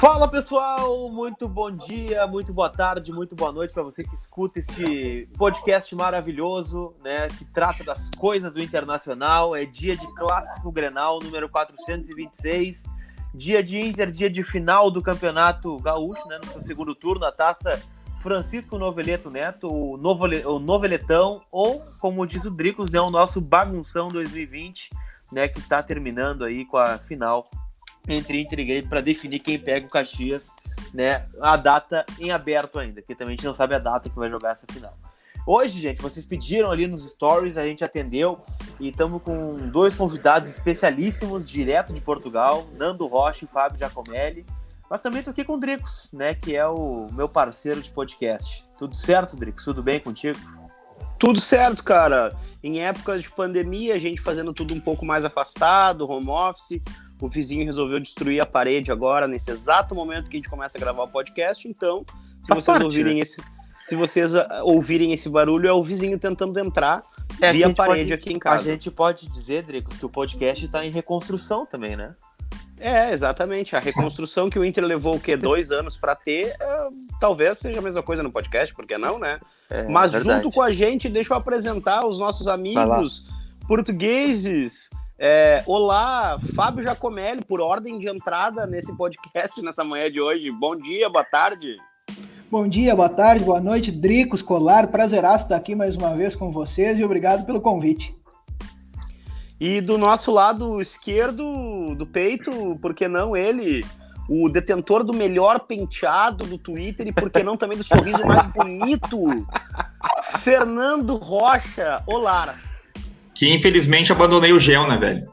Fala pessoal, muito bom dia, muito boa tarde, muito boa noite para você que escuta este podcast maravilhoso, né, que trata das coisas do internacional. É dia de clássico Grenal número 426, dia de Inter, dia de final do Campeonato Gaúcho, né, no seu segundo turno, a taça Francisco Noveleto Neto, o, Novole, o Noveletão, ou como diz o Dricos, né, o nosso bagunção 2020, né, que está terminando aí com a final entre Inter e Grêmio para definir quem pega o Caxias, né? A data em aberto ainda, que também a gente não sabe a data que vai jogar essa final. Hoje, gente, vocês pediram ali nos stories, a gente atendeu e estamos com dois convidados especialíssimos, direto de Portugal, Nando Rocha e Fábio Giacomelli. Mas também tô aqui com o Dricos, né, que é o meu parceiro de podcast. Tudo certo, Dricos? Tudo bem contigo? Tudo certo, cara. Em épocas de pandemia, a gente fazendo tudo um pouco mais afastado, home office, o vizinho resolveu destruir a parede agora, nesse exato momento que a gente começa a gravar o podcast. Então, se Faz vocês parte, ouvirem né? esse. Se vocês ah, ouvirem esse barulho, é o vizinho tentando entrar é, via parede pode, aqui em casa. A gente pode dizer, Dricos, que o podcast está em reconstrução também, né? É, exatamente. A reconstrução que o Inter levou o quê? Dois anos para ter, é, talvez seja a mesma coisa no podcast, porque não, né? É, Mas verdade. junto com a gente, deixa eu apresentar os nossos amigos portugueses é, olá, Fábio Jacomelli, por ordem de entrada nesse podcast nessa manhã de hoje. Bom dia, boa tarde. Bom dia, boa tarde, boa noite, Dricos, Colar, prazeraço estar aqui mais uma vez com vocês e obrigado pelo convite. E do nosso lado esquerdo do peito, por que não ele, o detentor do melhor penteado do Twitter e por que não também do sorriso mais bonito, Fernando Rocha. Olá que infelizmente abandonei o gel, né, velho?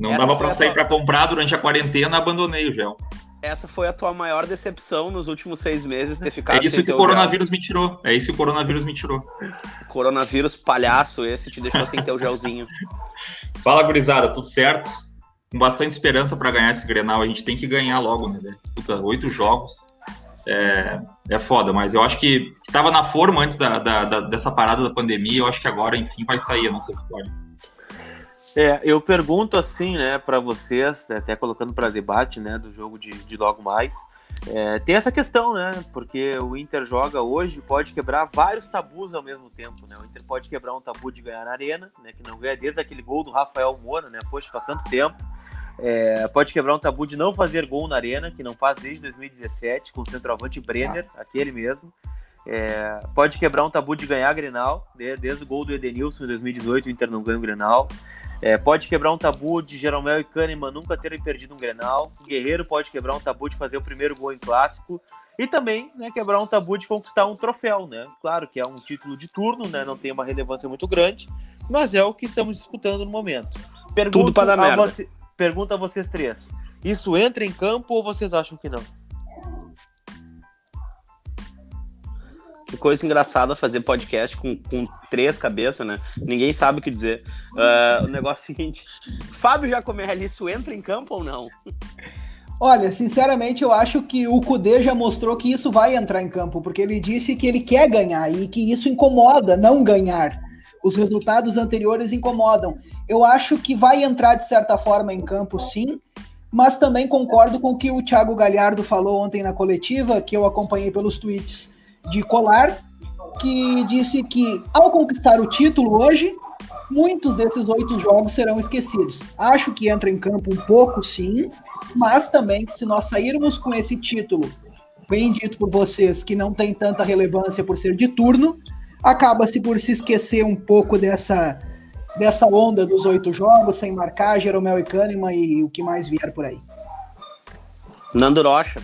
Não Essa dava para sair tua... para comprar durante a quarentena, abandonei o gel. Essa foi a tua maior decepção nos últimos seis meses, ter ficado. É isso que o coronavírus gel. me tirou. É isso que o coronavírus me tirou. Coronavírus palhaço, esse te deixou sem ter o gelzinho. Fala, gurizada, tudo certo? Com bastante esperança para ganhar esse Grenal. A gente tem que ganhar logo, né, velho? Puta, oito jogos é, é foda, mas eu acho que estava na forma antes da, da, da, dessa parada da pandemia, eu acho que agora, enfim, vai sair a nossa vitória. É, eu pergunto assim, né, para vocês, né, até colocando para debate, né, do jogo de, de logo mais, é, tem essa questão, né, porque o Inter joga hoje, pode quebrar vários tabus ao mesmo tempo, né, o Inter pode quebrar um tabu de ganhar na arena, né, que não ganha desde aquele gol do Rafael Moura, né, poxa, faz tanto tempo, é, pode quebrar um tabu de não fazer gol na arena, que não faz desde 2017, com o centroavante Brenner, ah. aquele mesmo. É, pode quebrar um tabu de ganhar Grenal, desde, desde o gol do Edenilson em 2018, o Inter não ganha o Grenal. É, pode quebrar um tabu de Jeromel e Kahneman nunca terem perdido um Grenal. O Guerreiro pode quebrar um tabu de fazer o primeiro gol em clássico. E também né, quebrar um tabu de conquistar um troféu, né? Claro que é um título de turno, né? Não tem uma relevância muito grande, mas é o que estamos disputando no momento. Pergunto Tudo para dar merda. Você, Pergunta a vocês três: isso entra em campo ou vocês acham que não? Que coisa engraçada fazer podcast com, com três cabeças, né? Ninguém sabe o que dizer. Uh, o negócio é o seguinte: Fábio Jacomelli, isso entra em campo ou não? Olha, sinceramente, eu acho que o Cudê já mostrou que isso vai entrar em campo, porque ele disse que ele quer ganhar e que isso incomoda não ganhar. Os resultados anteriores incomodam. Eu acho que vai entrar de certa forma em campo, sim, mas também concordo com o que o Thiago Galhardo falou ontem na coletiva, que eu acompanhei pelos tweets de Colar, que disse que ao conquistar o título hoje, muitos desses oito jogos serão esquecidos. Acho que entra em campo um pouco, sim, mas também que se nós sairmos com esse título, bem dito por vocês, que não tem tanta relevância por ser de turno, acaba-se por se esquecer um pouco dessa dessa onda dos oito jogos, sem marcar, Jeromel e Kahneman e o que mais vier por aí. Nando Rocha.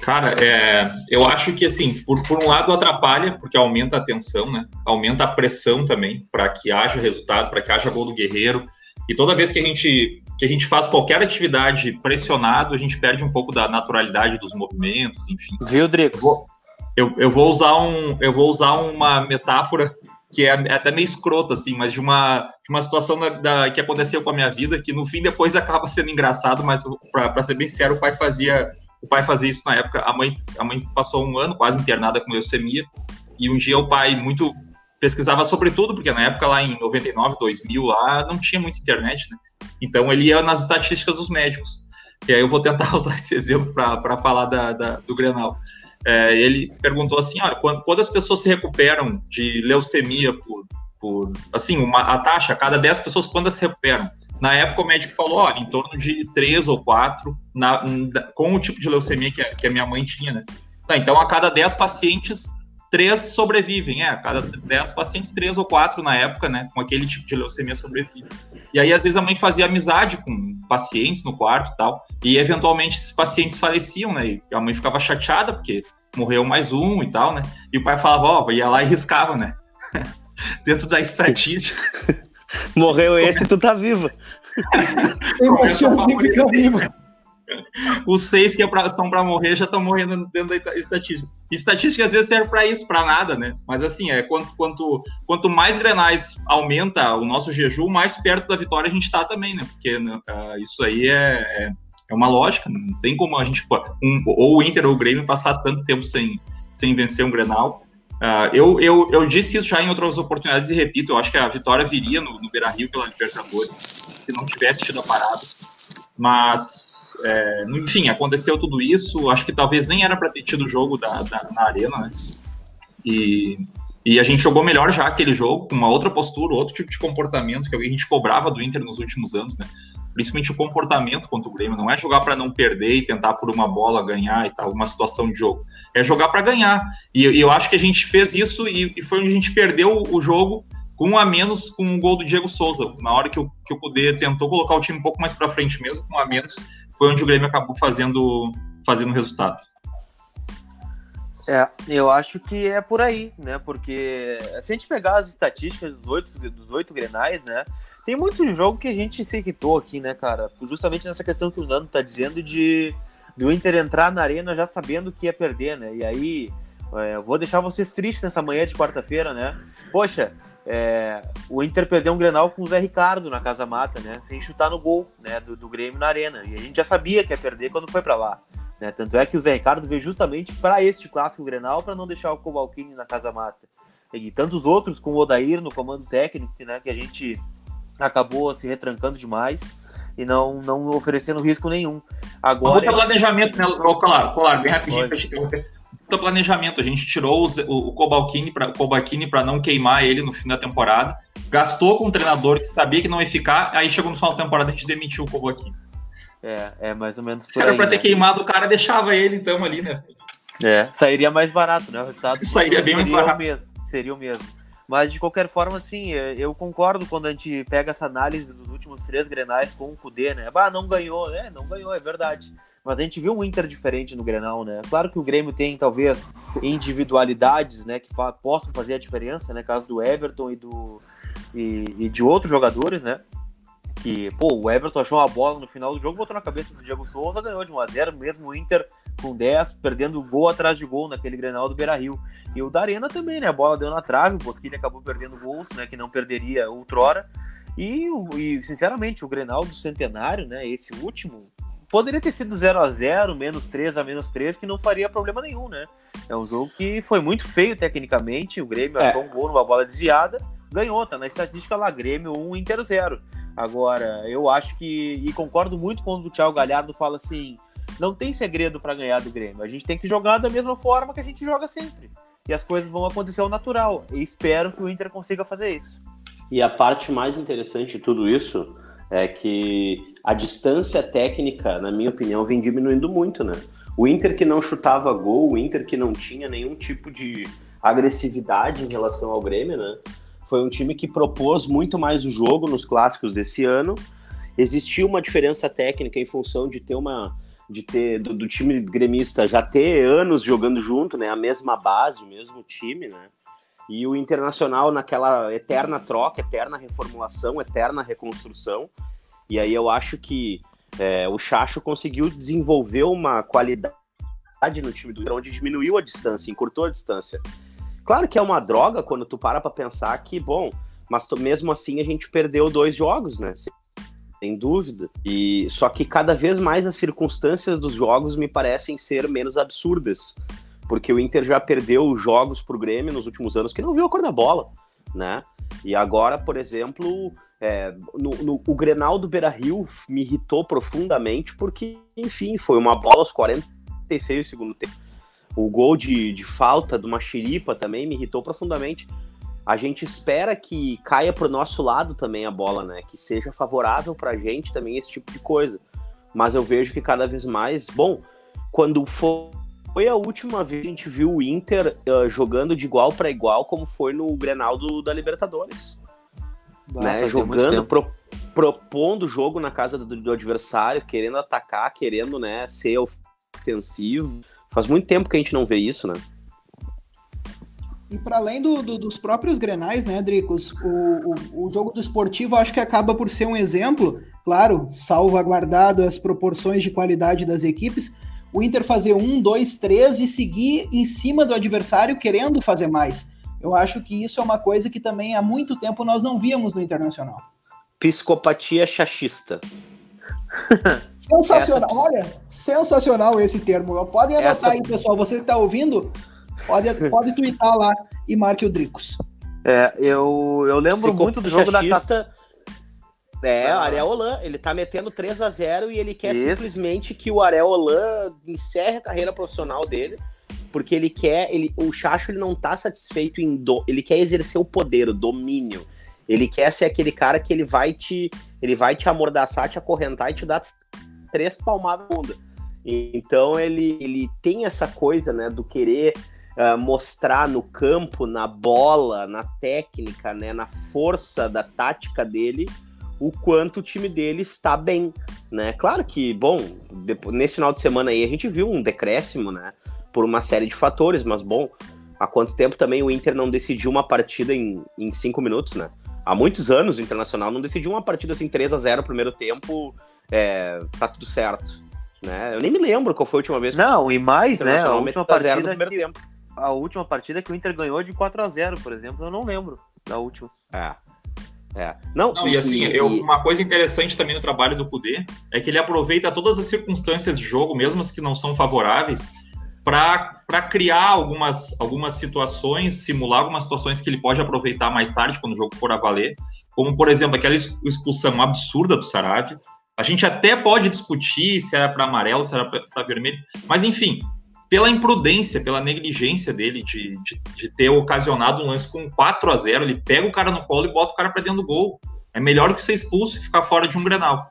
Cara, é, eu acho que assim, por, por um lado atrapalha, porque aumenta a tensão, né? Aumenta a pressão também para que haja resultado, para que haja gol do guerreiro. E toda vez que a gente que a gente faz qualquer atividade pressionado, a gente perde um pouco da naturalidade dos movimentos, enfim. Viu, Drico? Eu, eu, eu, vou usar um, eu vou usar uma metáfora que é até meio escroto, assim, mas de uma, de uma situação da, da, que aconteceu com a minha vida, que no fim depois acaba sendo engraçado, mas para ser bem sério, o pai fazia o pai fazia isso na época. A mãe, a mãe passou um ano quase internada com leucemia, e um dia o pai muito pesquisava sobre tudo, porque na época lá em 99, 2000, lá não tinha muita internet, né? Então ele ia nas estatísticas dos médicos. E aí eu vou tentar usar esse exemplo para falar da, da, do Grenal. É, ele perguntou assim, olha, quando, quando, as pessoas se recuperam de leucemia por, por assim, uma, a taxa, cada 10 pessoas, quando se recuperam? Na época, o médico falou, olha, em torno de 3 ou 4, na, com o tipo de leucemia que a, que a minha mãe tinha, né? Tá, então, a cada 10 pacientes, 3 sobrevivem. É, a cada 10 pacientes, 3 ou 4 na época, né? Com aquele tipo de leucemia sobrevivem. E aí, às vezes, a mãe fazia amizade com pacientes no quarto e tal, e eventualmente esses pacientes faleciam, né? E a mãe ficava chateada, porque morreu mais um e tal, né? E o pai falava, ó, oh, ia lá e riscava, né? Dentro da estatística. Morreu esse, tu tá vivo. Os seis que é pra, estão para morrer já estão morrendo dentro da estatística. Estatística às vezes serve para isso, para nada, né? Mas assim, é quanto, quanto, quanto mais grenais aumenta o nosso jejum, mais perto da vitória a gente está também, né? Porque uh, isso aí é, é, é, uma lógica, não tem como a gente, um, ou o Inter ou o Grêmio passar tanto tempo sem, sem vencer um grenal. Uh, eu, eu, eu disse isso já em outras oportunidades e repito, eu acho que a vitória viria no, no Beira-Rio pela Libertadores, se não tivesse tido a parada. Mas, é, enfim, aconteceu tudo isso. Acho que talvez nem era para ter tido o jogo da, da, na Arena, né? E, e a gente jogou melhor já aquele jogo, com uma outra postura, outro tipo de comportamento que a gente cobrava do Inter nos últimos anos, né? principalmente o comportamento contra o Grêmio. Não é jogar para não perder e tentar por uma bola ganhar e tal, uma situação de jogo. É jogar para ganhar. E, e, eu acho que a gente fez isso e, e, foi onde a gente perdeu o jogo com um a menos com o gol do Diego Souza. Na hora que o, que o Cudê tentou colocar o time um pouco mais para frente mesmo, com um a menos, foi onde o Grêmio acabou fazendo fazendo resultado. É, eu acho que é por aí, né? Porque se a gente pegar as estatísticas dos oito, dos oito grenais, né? Tem muito jogo que a gente se irritou aqui, né, cara? Justamente nessa questão que o Nando tá dizendo de do Inter entrar na arena já sabendo que ia perder, né? E aí, é, vou deixar vocês tristes nessa manhã de quarta-feira, né? Poxa, é, o Inter perdeu um Grenal com o Zé Ricardo na Casa Mata, né? Sem chutar no gol, né? Do, do Grêmio na arena. E a gente já sabia que ia perder quando foi para lá. Né? Tanto é que o Zé Ricardo veio justamente para este clássico Grenal para não deixar o Cobalcini na Casa Mata. E tantos outros com o Odair no comando técnico, né? Que a gente acabou se retrancando demais e não, não oferecendo risco nenhum. Agora. Puta planejamento, né, Colar? Colar, bem rapidinho para te interromper. Puta planejamento. A gente tirou o, o Cobalcini para não queimar ele no fim da temporada. Gastou com um treinador que sabia que não ia ficar. Aí chegou no final da temporada a gente demitiu o Cobalcini. É, é mais ou menos por Era aí, pra ter né? queimado o cara, deixava ele então ali, né? É, sairia mais barato, né? O resultado sairia bem mais barato. O mesmo, seria o mesmo. Mas de qualquer forma, assim, é, eu concordo quando a gente pega essa análise dos últimos três grenais com o Kudê, né? Ah, não ganhou, é, não ganhou, é verdade. Mas a gente viu um Inter diferente no Grenal, né? Claro que o Grêmio tem, talvez, individualidades, né, que fa possam fazer a diferença, né? Caso do Everton e do e, e de outros jogadores, né? que, pô, o Everton achou uma bola no final do jogo, botou na cabeça do Diego Souza, ganhou de 1x0, mesmo o Inter com 10, perdendo gol atrás de gol naquele Grenal do Beira-Rio. E o da Arena também, né? A bola deu na trave, o Bosquilha acabou perdendo gols, né? Que não perderia outrora. E, e sinceramente, o Grenal do Centenário, né? Esse último, poderia ter sido 0 a 0 menos 3 a menos 3 que não faria problema nenhum, né? É um jogo que foi muito feio tecnicamente, o Grêmio é. achou um gol numa bola desviada, ganhou, tá na estatística lá, Grêmio 1, Inter 0. Agora, eu acho que, e concordo muito quando o Thiago Galhardo fala assim, não tem segredo para ganhar do Grêmio, a gente tem que jogar da mesma forma que a gente joga sempre. E as coisas vão acontecer ao natural, e espero que o Inter consiga fazer isso. E a parte mais interessante de tudo isso é que a distância técnica, na minha opinião, vem diminuindo muito, né? O Inter que não chutava gol, o Inter que não tinha nenhum tipo de agressividade em relação ao Grêmio, né? Foi um time que propôs muito mais o jogo nos clássicos desse ano. Existia uma diferença técnica em função de ter uma de ter do, do, time gremista já ter anos jogando junto, né? A mesma base, o mesmo time, né? E o Internacional naquela eterna troca, eterna reformulação, eterna reconstrução. E aí eu acho que é, o Chacho conseguiu desenvolver uma qualidade no time do Inter, onde diminuiu a distância, encurtou a distância. Claro que é uma droga quando tu para pra pensar que, bom, mas mesmo assim a gente perdeu dois jogos, né? Sem dúvida. E só que cada vez mais as circunstâncias dos jogos me parecem ser menos absurdas, porque o Inter já perdeu jogos pro Grêmio nos últimos anos que não viu a cor da bola, né? E agora, por exemplo, é, no, no, o Grenal do Beira Rio me irritou profundamente, porque, enfim, foi uma bola aos 46 do segundo tempo. O gol de, de falta de uma xiripa também me irritou profundamente. A gente espera que caia para o nosso lado também a bola, né? Que seja favorável para a gente também esse tipo de coisa. Mas eu vejo que cada vez mais. Bom, quando foi a última vez que a gente viu o Inter uh, jogando de igual para igual, como foi no Grenal do, da Libertadores. né? Jogando, pro, propondo o jogo na casa do, do, adversário, querendo atacar, querendo né, ser ofensivo. Faz muito tempo que a gente não vê isso, né? E para além do, do, dos próprios grenais, né, Dricos, o, o, o, jogo do esportivo acho que acaba por ser um exemplo, claro, salvaguardado as proporções de qualidade das equipes, o Inter fazer um, dois, três e seguir em cima do adversário querendo fazer mais. Eu acho que isso é uma coisa que também há muito tempo nós não víamos no Internacional. Psicopatia chachista. Sensacional, Essa... olha, sensacional esse termo. Podem anotar Essa... aí, pessoal. Você que está ouvindo, pode, pode twittar lá e marque o Dricos. É, eu, eu lembro muito do jogo chachista... da é, o Ariel Holan, ele tá metendo 3 a 0 e ele quer Isso. simplesmente que o Ariel Holan encerre a carreira profissional dele, porque ele quer, ele, o Chacho ele não tá satisfeito em do, ele quer exercer o poder, o domínio. Ele quer ser aquele cara que ele vai te, ele vai te amordaçar, te acorrentar e te dar três palmadas na bunda. Então ele, ele tem essa coisa, né, do querer uh, mostrar no campo, na bola, na técnica, né, na força da tática dele, o quanto o time dele está bem, né? Claro que, bom, depois, nesse final de semana aí a gente viu um decréscimo, né, por uma série de fatores, mas bom, há quanto tempo também o Inter não decidiu uma partida em, em cinco minutos, né? há muitos anos o Internacional não decidiu uma partida assim 3 a 0 no primeiro tempo, é, tá tudo certo. Né? Eu nem me lembro qual foi a última vez. Não, e mais, né? A última partida no primeiro que, tempo. A última partida que o Inter ganhou de 4 a 0 por exemplo, eu não lembro da última. É. É. Não, não, e assim, e, eu, uma coisa interessante também no trabalho do Kudê é que ele aproveita todas as circunstâncias de jogo, mesmo as que não são favoráveis, para criar algumas, algumas situações, simular algumas situações que ele pode aproveitar mais tarde, quando o jogo for a valer, como, por exemplo, aquela expulsão absurda do Sarabia. A gente até pode discutir se era para amarelo, se era para vermelho, mas enfim, pela imprudência, pela negligência dele de, de, de, ter ocasionado um lance com 4 a 0 ele pega o cara no colo e bota o cara para dentro do gol. É melhor que ser expulso e ficar fora de um Grenal.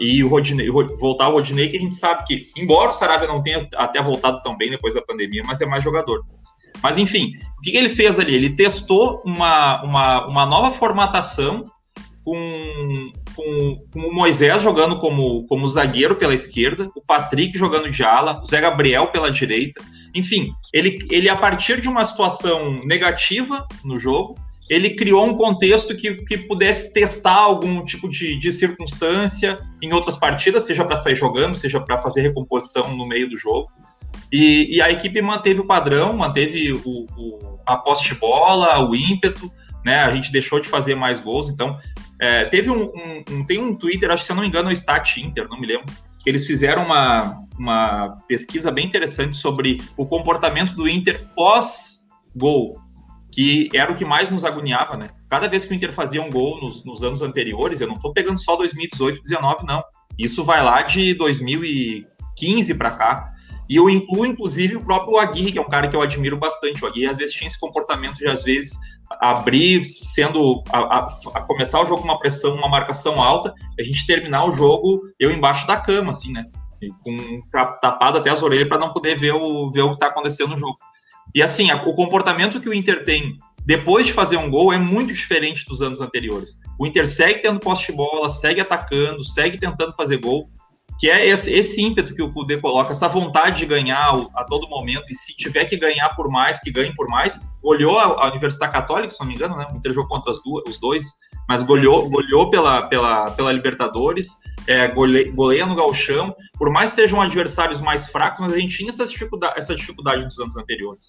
E o Rodinei, voltar ao Rodinei, que a gente sabe que, embora o Saravia não tenha até voltado tão bem depois da pandemia, mas é mais jogador. Mas enfim, o que, que ele fez ali? Ele testou uma, uma, uma nova formatação com, com, com, o Moisés jogando como, como zagueiro pela esquerda, o Patrick jogando de ala, o Zé Gabriel pela direita. Enfim, ele, ele a partir de uma situação negativa no jogo, ele criou um contexto que, que pudesse testar algum tipo de, de circunstância em outras partidas, seja para sair jogando, seja para fazer recomposição no meio do jogo. E, e, a equipe manteve o padrão, manteve o, o, a posse de bola, o ímpeto, né? A gente deixou de fazer mais gols, então é, teve um, um, um, tem um Twitter, acho que se eu não me engano, é o Stat Inter, não me lembro, que eles fizeram uma, uma pesquisa bem interessante sobre o comportamento do Inter pós-gol que era o que mais nos agoniava, né? Cada vez que o Inter fazia um gol nos, nos anos anteriores, eu não estou pegando só 2018, 19, não. Isso vai lá de 2015 para cá. E eu incluo, inclusive, o próprio Aguirre, que é um cara que eu admiro bastante. O Aguirre, às vezes, tinha esse comportamento de, às vezes, abrir, sendo. A, a, a começar o jogo com uma pressão, uma marcação alta, a gente terminar o jogo eu embaixo da cama, assim, né? Com tapado até as orelhas para não poder ver o, ver o que está acontecendo no jogo. E assim, o comportamento que o Inter tem depois de fazer um gol é muito diferente dos anos anteriores. O Inter segue tendo posse de bola, segue atacando, segue tentando fazer gol, que é esse, esse ímpeto que o Kudê coloca, essa vontade de ganhar a todo momento, e se tiver que ganhar por mais, que ganhe por mais. Olhou a, a Universidade Católica, se não me engano, né? O Inter jogou contra duas, os dois, mas goleou, goleou pela, pela, pela Libertadores, é, gole, goleia no galchão. Por mais que sejam adversários mais fracos, mas a gente tinha essa dificuldade, essa dificuldade nos anos anteriores.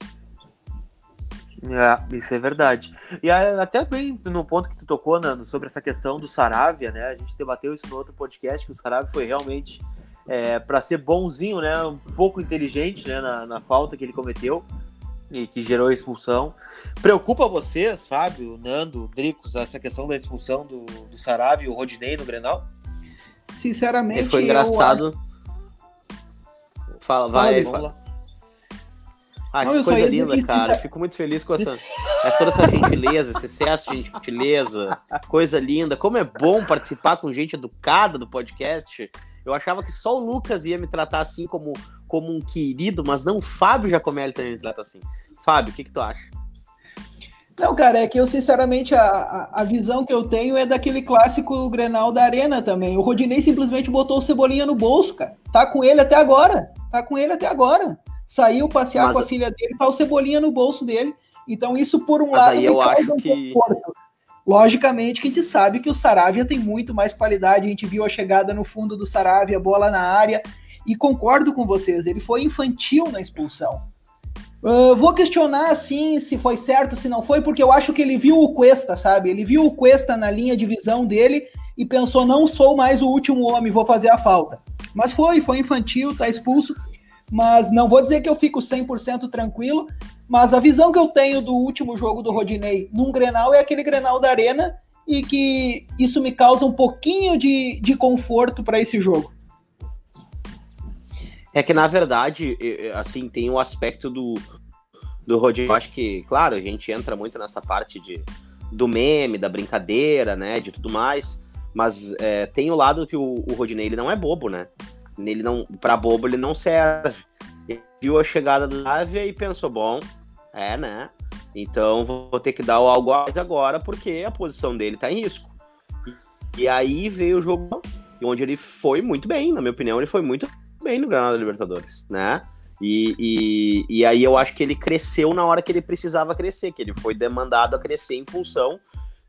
É, isso é verdade. E até bem no ponto que tu tocou né, sobre essa questão do Saravia, né? A gente debateu isso no outro podcast, que o Saravia foi realmente é, para ser bonzinho, né? Um pouco inteligente né, na, na falta que ele cometeu. e que gerou a expulsão. Preocupa vocês, Fábio, Nando, Dricos, essa questão da expulsão do, do Sarabia e o Rodinei no Grenal? Sinceramente, foi engraçado. Eu... Fala, vai. Fala, ah, não, que coisa linda, cara. Eu fico muito feliz com essa, essa, toda essa gentileza, esse excesso de gentileza, coisa linda. Como é bom participar com gente educada do podcast. Eu achava que só o Lucas ia me tratar assim como, como um querido, mas não o Fábio Jacomelli também me trata assim. Fábio, o que, que tu acha? Não, cara, é que eu, sinceramente, a, a, visão que eu tenho é daquele clássico Grenal da Arena também. O Rodinei simplesmente botou o Cebolinha no bolso, cara. Tá com ele até agora. Tá com ele até agora saiu passear Mas... com a filha dele, tá o Cebolinha no bolso dele. Então, isso, por um Mas lado, aí eu acho um que... Conforto. Logicamente que a gente sabe que o Saravia tem muito mais qualidade. A gente viu a chegada no fundo do Saravia, a bola na área. E concordo com vocês, ele foi infantil na expulsão. Uh, vou questionar assim se foi certo, se não foi, porque eu acho que ele viu o Cuesta, sabe? Ele viu o Cuesta na linha de visão dele e pensou: não sou mais o último homem, vou fazer a falta. Mas foi, foi infantil, tá expulso mas não vou dizer que eu fico 100% tranquilo, mas a visão que eu tenho do último jogo do Rodinei num Grenal é aquele Grenal da Arena e que isso me causa um pouquinho de, de conforto para esse jogo. É que, na verdade, assim, tem o um aspecto do, do Rodinei. Eu acho que, claro, a gente entra muito nessa parte de, do meme, da brincadeira, né, de tudo mais, mas é, tem o lado que o, o Rodinei, ele não é bobo, né? Ele não, para bobo ele não serve. Ele viu a chegada do Lávia e pensou, bom, é, né? Então vou ter que dar algo mais agora porque a posição dele tá em risco. E, aí veio o jogo onde ele foi muito bem, na minha opinião, ele foi muito bem no Granada Libertadores, né? E, e, e, aí eu acho que ele cresceu na hora que ele precisava crescer, que ele foi demandado a crescer em função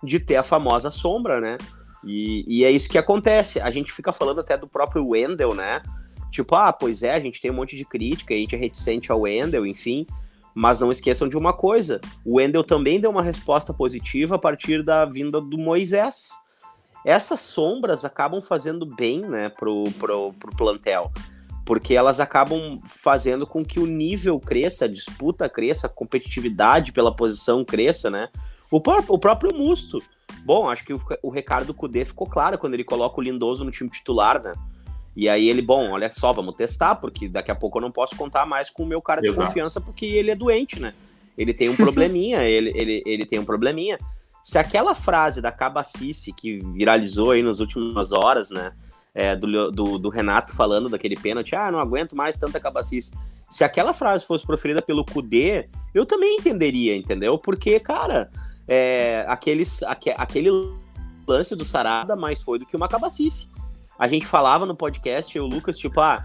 de ter a famosa sombra, né? E, e, é isso que acontece. A gente fica falando até do próprio Wendel, né? Tipo, ah, pois é, a gente tem um monte de crítica, a gente é reticente ao Wendel, enfim. Mas não esqueçam de uma coisa: o Wendel também deu uma resposta positiva a partir da vinda do Moisés. Essas sombras acabam fazendo bem, né, pro, pro, pro plantel. Porque elas acabam fazendo com que o nível cresça, a disputa cresça, a competitividade pela posição cresça, né? O, o próprio Musto Bom, acho que o, o recado do Kudê ficou claro quando ele coloca o Lindoso no time titular, né? E aí ele, bom, olha só, vamos testar, porque daqui a pouco eu não posso contar mais com o meu cara de Exato. confiança, porque ele é doente, né? Ele tem um probleminha, ele, ele, ele tem um probleminha. Se aquela frase da Cabacice que viralizou aí nas últimas horas, né? É, do, do, do, Renato falando daquele pênalti, ah, não aguento mais tanta cabacice. Se aquela frase fosse proferida pelo Kudê, eu também entenderia, entendeu? Porque, cara, é, aqueles, aque, aquele lance do Sarada mais foi do que uma cabacice. A gente falava no podcast, o Lucas, tipo, ah,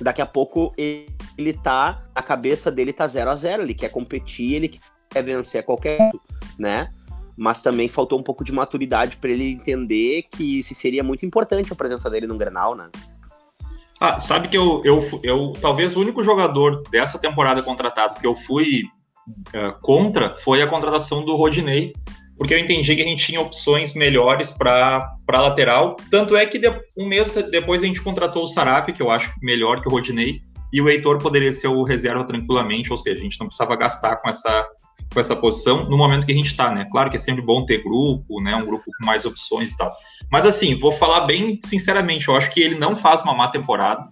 daqui a pouco ele, tá, a cabeça dele tá 0 a 0 ele quer competir, ele quer vencer qualquer, né? Mas também faltou um pouco de maturidade para ele entender que seria muito importante a presença dele no Grenal, né? Ah, sabe que eu, eu, eu talvez o único jogador dessa temporada contratado que eu fui uh, contra foi a contratação do Rodinei, porque eu entendi que a gente tinha opções melhores para lateral. Tanto é que de, um mês depois a gente contratou o Saraf, que eu acho melhor que o Rodinei, e o Heitor poderia ser o reserva tranquilamente, ou seja, a gente não precisava gastar com essa, com essa posição no momento que a gente está, né? Claro que é sempre bom ter grupo, né? Um grupo com mais opções e tal. Mas assim, vou falar bem sinceramente, eu acho que ele não faz uma má temporada.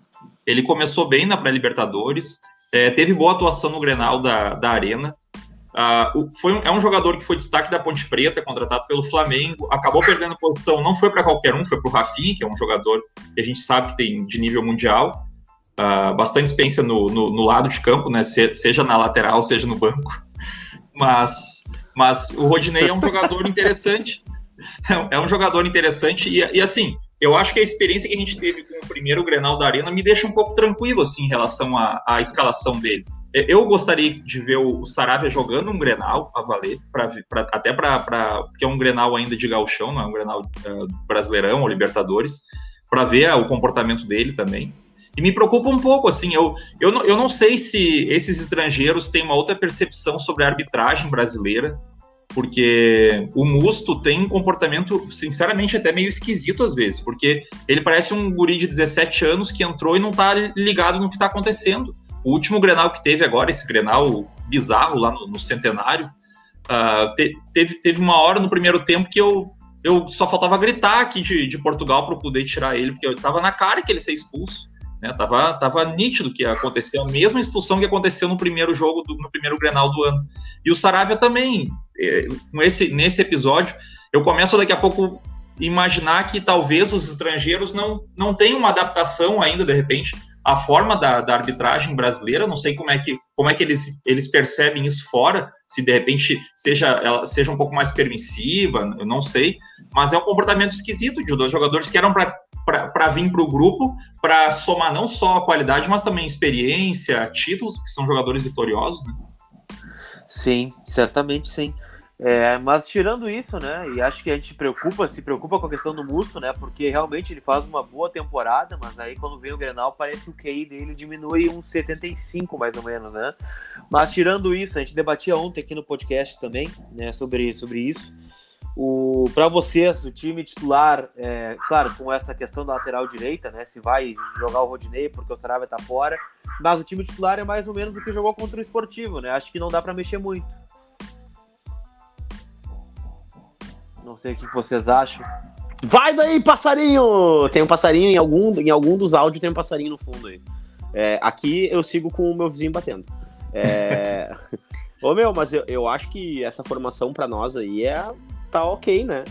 Ele começou bem na pré-Libertadores, é, teve boa atuação no Grenal da, da Arena. Uh, foi um, é um jogador que foi destaque da Ponte Preta, contratado pelo Flamengo. Acabou perdendo posição, não foi para qualquer um, foi para o Rafinha, que é um jogador que a gente sabe que tem de nível mundial. Uh, bastante experiência no, no, no, lado de campo, né? Se, seja na lateral, seja no banco. Mas, mas o Rodinei é um jogador interessante. É, é um jogador interessante e, e assim, eu acho que a experiência que a gente teve com o primeiro Grenal da Arena me deixa um pouco tranquilo assim em relação à, à escalação dele. Eu gostaria de ver o Saravia jogando um Grenal a valer, pra, pra até para porque é um Grenal ainda de galchão, não é um Grenal uh, brasileirão ou Libertadores, para ver uh, o comportamento dele também. E me preocupa um pouco, assim, eu, eu, não, eu não sei se esses estrangeiros têm uma outra percepção sobre a arbitragem brasileira, porque o Musto tem um comportamento, sinceramente, até meio esquisito às vezes, porque ele parece um guri de 17 anos que entrou e não tá ligado no que tá acontecendo. O último Grenal que teve agora, esse Grenal bizarro lá no, no Centenário. Uh, te, teve, teve uma hora no primeiro tempo que eu, eu só faltava gritar aqui de, de Portugal para poder tirar ele, porque eu tava na cara que ele ia ser expulso. Né? Tava, tava nítido que ia acontecer a mesma expulsão que aconteceu no primeiro jogo, do, no primeiro Grenal do ano. E o Saravia também, é, com esse, nesse episódio, eu começo daqui a pouco imaginar que talvez os estrangeiros não, não tenham uma adaptação ainda, de repente, à forma da, da arbitragem brasileira. Não sei como é que, como é que eles, eles percebem isso fora, se de repente seja, ela seja um pouco mais permissiva, eu não sei. Mas é um comportamento esquisito de dois jogadores que eram para vir para o grupo, para somar não só a qualidade, mas também experiência, títulos, que são jogadores vitoriosos, né? Sim, certamente sim. É, mas tirando isso, né, e acho que a gente preocupa, se preocupa com a questão do Musto, né, porque realmente ele faz uma boa temporada, mas aí quando vem o Grenal parece que o QI dele diminui uns 75 mais ou menos, né. Mas tirando isso, a gente debatia ontem aqui no podcast também, né, sobre, sobre isso. O para vocês, o time titular, é, claro, com essa questão da lateral direita, né, se vai jogar o Rodinei porque o Sarabia tá fora, mas o time titular é mais ou menos o que jogou contra o Esportivo, né? Acho que não dá para mexer muito. Não sei o que vocês acham. Vai daí, passarinho! Tem um passarinho em algum, em algum dos áudios, tem um passarinho no fundo aí. É, aqui eu sigo com o meu vizinho batendo. É... Ô meu, mas eu, eu acho que essa formação para nós aí é tá ok, né?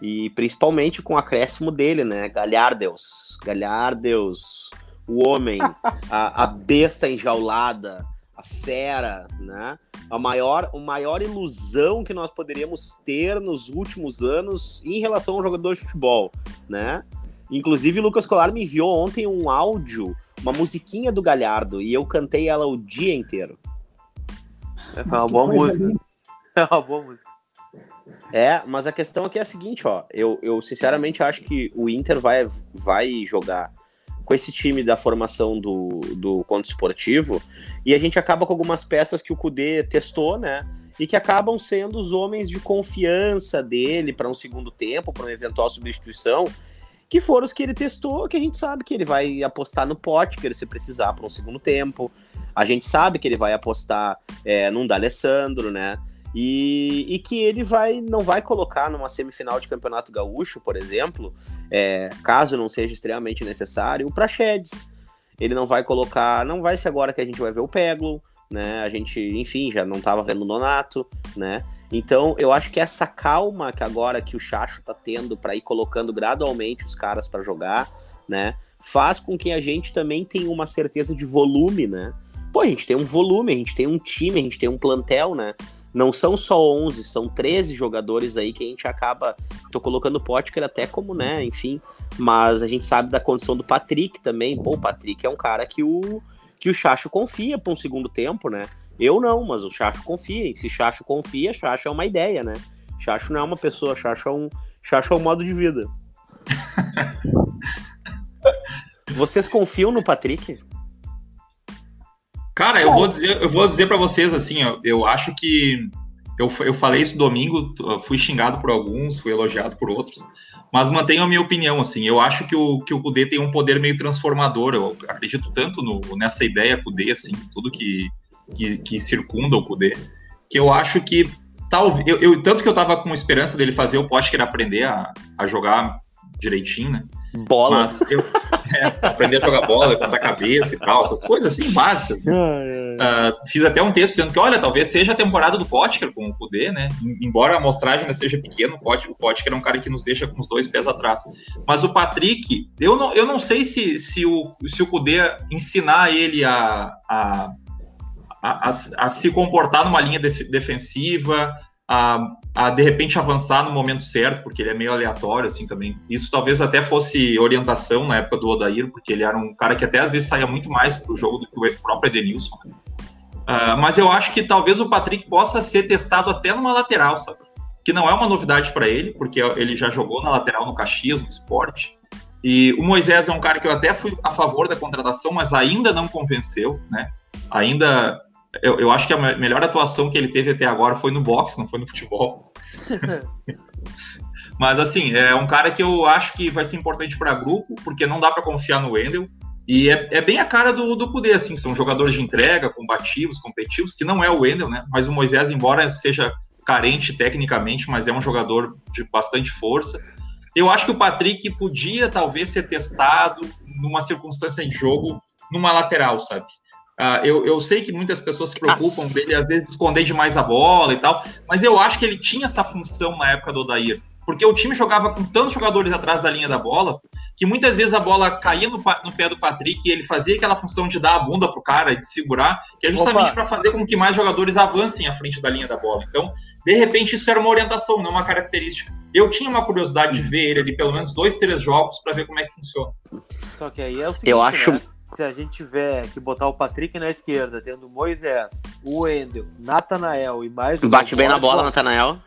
E principalmente com o acréscimo dele, né? Galhardeus. Galhardeus, o homem, a, a besta enjaulada, a fera, né? A maior, a maior ilusão que nós poderíamos ter nos últimos anos em relação ao jogador de futebol, né? Inclusive, o Lucas Colar me enviou ontem um áudio, uma musiquinha do Galhardo, e eu cantei ela o dia inteiro. É uma boa música. É uma boa música. É, mas a questão aqui é a seguinte, ó. Eu, eu sinceramente acho que o Inter vai, vai jogar com esse time da formação do, do Conto Esportivo, e a gente acaba com algumas peças que o Kudê testou, né? E que acabam sendo os homens de confiança dele para um segundo tempo, para uma eventual substituição, que foram os que ele testou, que a gente sabe que ele vai apostar no Potker se precisar para um segundo tempo. A gente sabe que ele vai apostar é, num D'Alessandro, né? E, e, que ele vai não vai colocar numa semifinal de campeonato gaúcho, por exemplo, é, caso não seja extremamente necessário, o Praxedes. Ele não vai colocar, não vai ser agora que a gente vai ver o Peglo, né? A gente, enfim, já não estava vendo o Nonato, né? Então, eu acho que essa calma que agora que o Chacho tá tendo para ir colocando gradualmente os caras para jogar, né? Faz com que a gente também tenha uma certeza de volume, né? Pô, a gente tem um volume, a gente tem um time, a gente tem um plantel, né? Não são só 11, são 13 jogadores aí que a gente acaba. Tô colocando o Potker até como, né, enfim. Mas a gente sabe da condição do Patrick também. Pô, o Patrick é um cara que o, que o Chacho confia para um segundo tempo, né? Eu não, mas o Chacho confia. E se Chacho confia, Chacho é uma ideia, né? Chacho não é uma pessoa, Chacho é um, Chacho é um modo de vida. Vocês confiam no Patrick? Cara, eu vou dizer, eu vou dizer para vocês assim, eu, eu acho que eu, eu falei isso domingo, fui xingado por alguns, fui elogiado por outros, mas mantenho a minha opinião, assim, eu acho que o, que o Kudê tem um poder meio transformador, eu acredito tanto no, nessa ideia Kudê, assim, tudo que, que, que circunda o Kudê, que eu acho que talvez, eu, eu, tanto que eu tava com esperança dele fazer o Potker aprender a, a jogar direitinho, né, Bola. Mas eu é, aprender a jogar bola, levantar a cabeça e tal, essas coisas assim básicas. Uh, fiz até um texto dizendo que, olha, talvez seja a temporada do Potker com o Kudê, né? Embora a amostragem ainda seja pequena, o Potker é um cara que nos deixa com os dois pés atrás. Mas o Patrick, eu não, eu não sei se, se o, se o Kudê ensinar ele a, a, a, a, a se comportar numa linha def, defensiva, a, a de repente avançar no momento certo, porque ele é meio aleatório assim também. Isso talvez até fosse orientação na época do Odair, porque ele era um cara que até às vezes saía muito mais pro jogo do que o próprio Edenilson. Né? Uh, mas eu acho que talvez o Patrick possa ser testado até numa lateral, sabe? Que não é uma novidade para ele, porque ele já jogou na lateral no Caxias, no esporte. E o Moisés é um cara que eu até fui a favor da contratação, mas ainda não convenceu, né? Ainda eu, eu acho que a melhor atuação que ele teve até agora foi no boxe, não foi no futebol. Mas assim, é um cara que eu acho que vai ser importante para grupo, porque não dá para confiar no Wendel. E é, é, bem a cara do, do Kudê, assim, são jogadores de entrega, combativos, competitivos, que não é o Wendel, né? Mas o Moisés, embora seja carente tecnicamente, mas é um jogador de bastante força. Eu acho que o Patrick podia talvez ser testado numa circunstância de jogo numa lateral, sabe? Uh, eu, eu sei que muitas pessoas se preocupam dele, às vezes, esconder demais a bola e tal, mas eu acho que ele tinha essa função na época do Odair porque o time jogava com tantos jogadores atrás da linha da bola que muitas vezes a bola caía no, no pé do Patrick e ele fazia aquela função de dar a bunda pro cara e de segurar, que é justamente para fazer com que mais jogadores avancem à frente da linha da bola. Então, de repente, isso era uma orientação, não uma característica. Eu tinha uma curiosidade de ver ele ali pelo menos dois, três jogos para ver como é que funciona. Só que aí é o seguinte, eu acho. Né? Se a gente tiver que botar o Patrick na esquerda, tendo Moisés, o Wendel, Natanael e mais. Bate bem na bola, Natanael.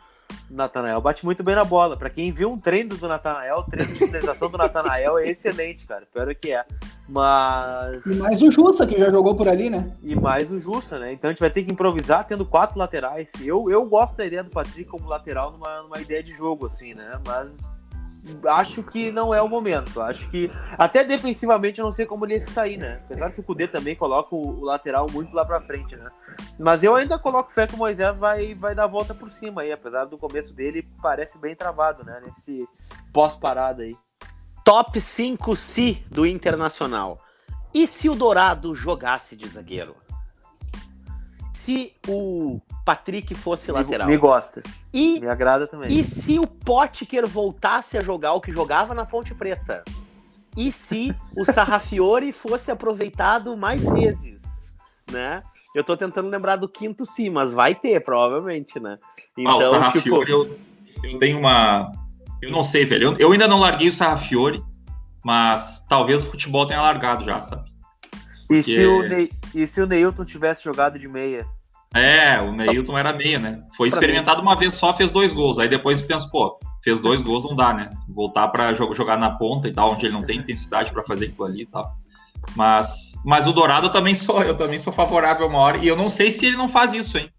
Natanael bate muito bem na bola. Para quem viu um treino do Natanael, o treino de finalização do Natanael é excelente, cara. Pior é que é. Mas. E mais o Jussa, que já jogou por ali, né? E mais o Jussa, né? Então a gente vai ter que improvisar tendo quatro laterais. Eu, eu gosto da ideia do Patrick como lateral numa, numa ideia de jogo, assim, né? Mas acho que não é o momento. Acho que até defensivamente eu não sei como ele ia sair, né? Apesar que o Kudê também coloca o, lateral muito lá pra frente, né? Mas eu ainda coloco fé que o Moisés vai, vai dar a volta por cima aí, apesar do começo dele parece bem travado, né? Nesse pós-parada aí. Top 5 C do Internacional. E se o Dourado jogasse de zagueiro? Se o Patrick fosse me, lateral. Me gosta. E, me agrada também. E se o Potker voltasse a jogar o que jogava na Fonte Preta? E se o Sarrafiore fosse aproveitado mais vezes, né? Eu tô tentando lembrar do quinto sim, mas vai ter, provavelmente, né? Então, ah, o então, Sarrafiore, tipo... eu, eu tenho uma... Eu não sei, velho. Eu, eu ainda não larguei o Sarrafiore, mas talvez o futebol tenha largado já, sabe? Porque... E, se o e se o Neilton tivesse jogado de meia? É, o Neilton era meia, né? Foi experimentado uma vez só, fez dois gols. Aí depois pensa, pô, fez dois gols, não dá, né? Voltar para jogar na ponta e tal, onde ele não tem intensidade para fazer aquilo ali e tal. Mas, mas o Dourado eu também sou, eu também sou favorável uma hora, e eu não sei se ele não faz isso, hein?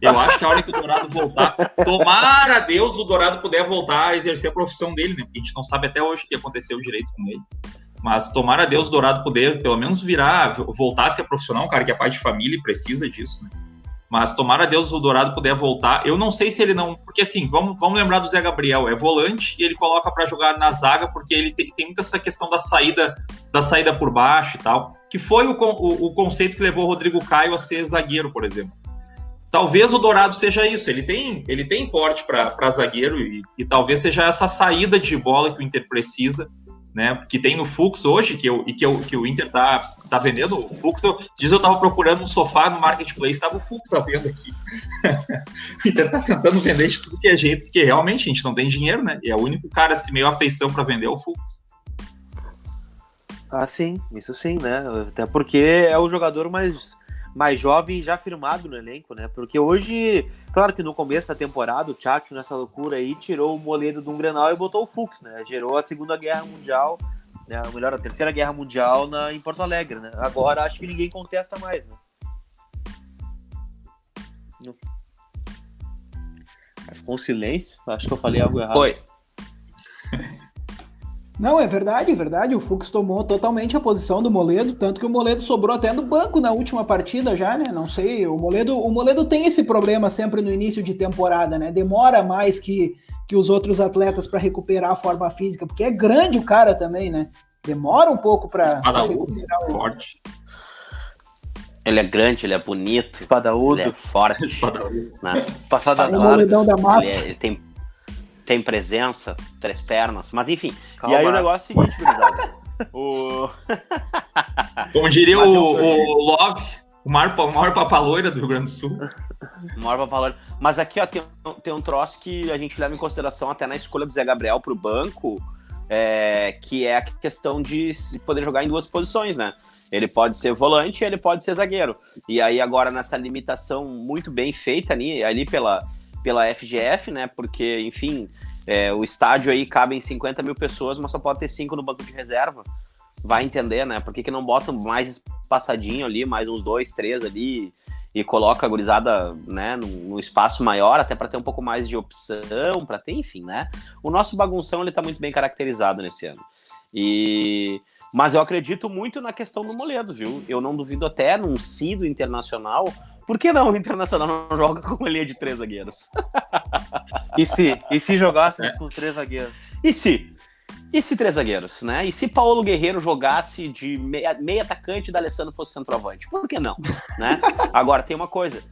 Eu acho que a hora que o Dourado voltar, tomara a Deus o Dourado puder voltar a exercer a profissão dele, né? Porque a gente não sabe até hoje o que aconteceu direito com ele. Mas tomara a Deus Dourado poder, pelo menos, virar, voltar a ser profissional, um cara que é pai de família precisa disso, né? Mas tomara a Deus o Dourado puder voltar. Eu não sei se ele não. Porque assim, vamos, vamos lembrar do Zé Gabriel. É volante e ele coloca para jogar na zaga, porque ele tem, tem muito essa questão da saída da saída por baixo e tal. Que foi o, o, o conceito que levou o Rodrigo Caio a ser zagueiro, por exemplo. Talvez o Dourado seja isso. Ele tem, ele tem porte para zagueiro e, e talvez seja essa saída de bola que o Inter precisa né, que tem no Fux hoje, que, eu, e que, eu, que o Inter tá, tá vendendo. O Fux, eu, esses dias eu tava procurando um sofá no Marketplace, estava o Fux à venda aqui. o Inter tá tentando vender de tudo que é jeito, porque realmente a gente não tem dinheiro, né? E é o único cara assim, meio afeição para vender é o Fux. Ah, sim, isso sim, né? Até porque é o jogador mais mais jovem já firmado no elenco, né? Porque hoje, claro que no começo da temporada, o Tchatcho nessa loucura aí tirou o Moledo de um Grenal e botou o Fux, né? Gerou a Segunda Guerra Mundial, né? melhor, a Terceira Guerra Mundial na, em Porto Alegre, né? Agora acho que ninguém contesta mais, né? Ficou um silêncio, acho que eu falei algo errado. Oi. Não, é verdade, é verdade. O Fux tomou totalmente a posição do Moledo, tanto que o Moledo sobrou até no banco na última partida já, né? Não sei, o Moledo, o Moledo tem esse problema sempre no início de temporada, né? Demora mais que, que os outros atletas para recuperar a forma física, porque é grande o cara também, né? Demora um pouco para recuperar o... forte. Ele é grande, ele é bonito. Espadaúdo. Ele é forte. Espadaúdo. Né? Passado é da massa. Ele, é, ele tem tem presença, três pernas, mas enfim. Calma. E aí o negócio é o seguinte, o... Como diria o, o Love, o maior, o maior papaloira do Rio Grande do Sul. O maior papaloira. Mas aqui ó, tem, tem um troço que a gente leva em consideração até na escolha do Zé Gabriel para o banco, é, que é a questão de poder jogar em duas posições, né? Ele pode ser volante e ele pode ser zagueiro. E aí agora nessa limitação muito bem feita ali, ali pela, pela FGF, né? Porque, enfim, é, o estádio aí cabe em 50 mil pessoas, mas só pode ter cinco no banco de reserva. Vai entender, né? Por que, que não botam mais passadinho ali, mais uns dois, três ali, e coloca a gurizada né, num, num espaço maior, até para ter um pouco mais de opção, para ter, enfim, né? O nosso bagunção ele tá muito bem caracterizado nesse ano. E Mas eu acredito muito na questão do Moledo, viu? Eu não duvido até num sim do Internacional. Por que não o Internacional não joga com uma linha de três zagueiros? e se? E se jogássemos é. com três zagueiros? E se? E se três zagueiros, né? E se Paulo Guerreiro jogasse de meia, meia atacante e da Alessandro fosse centroavante? Por que não? Né? Agora, tem uma coisa.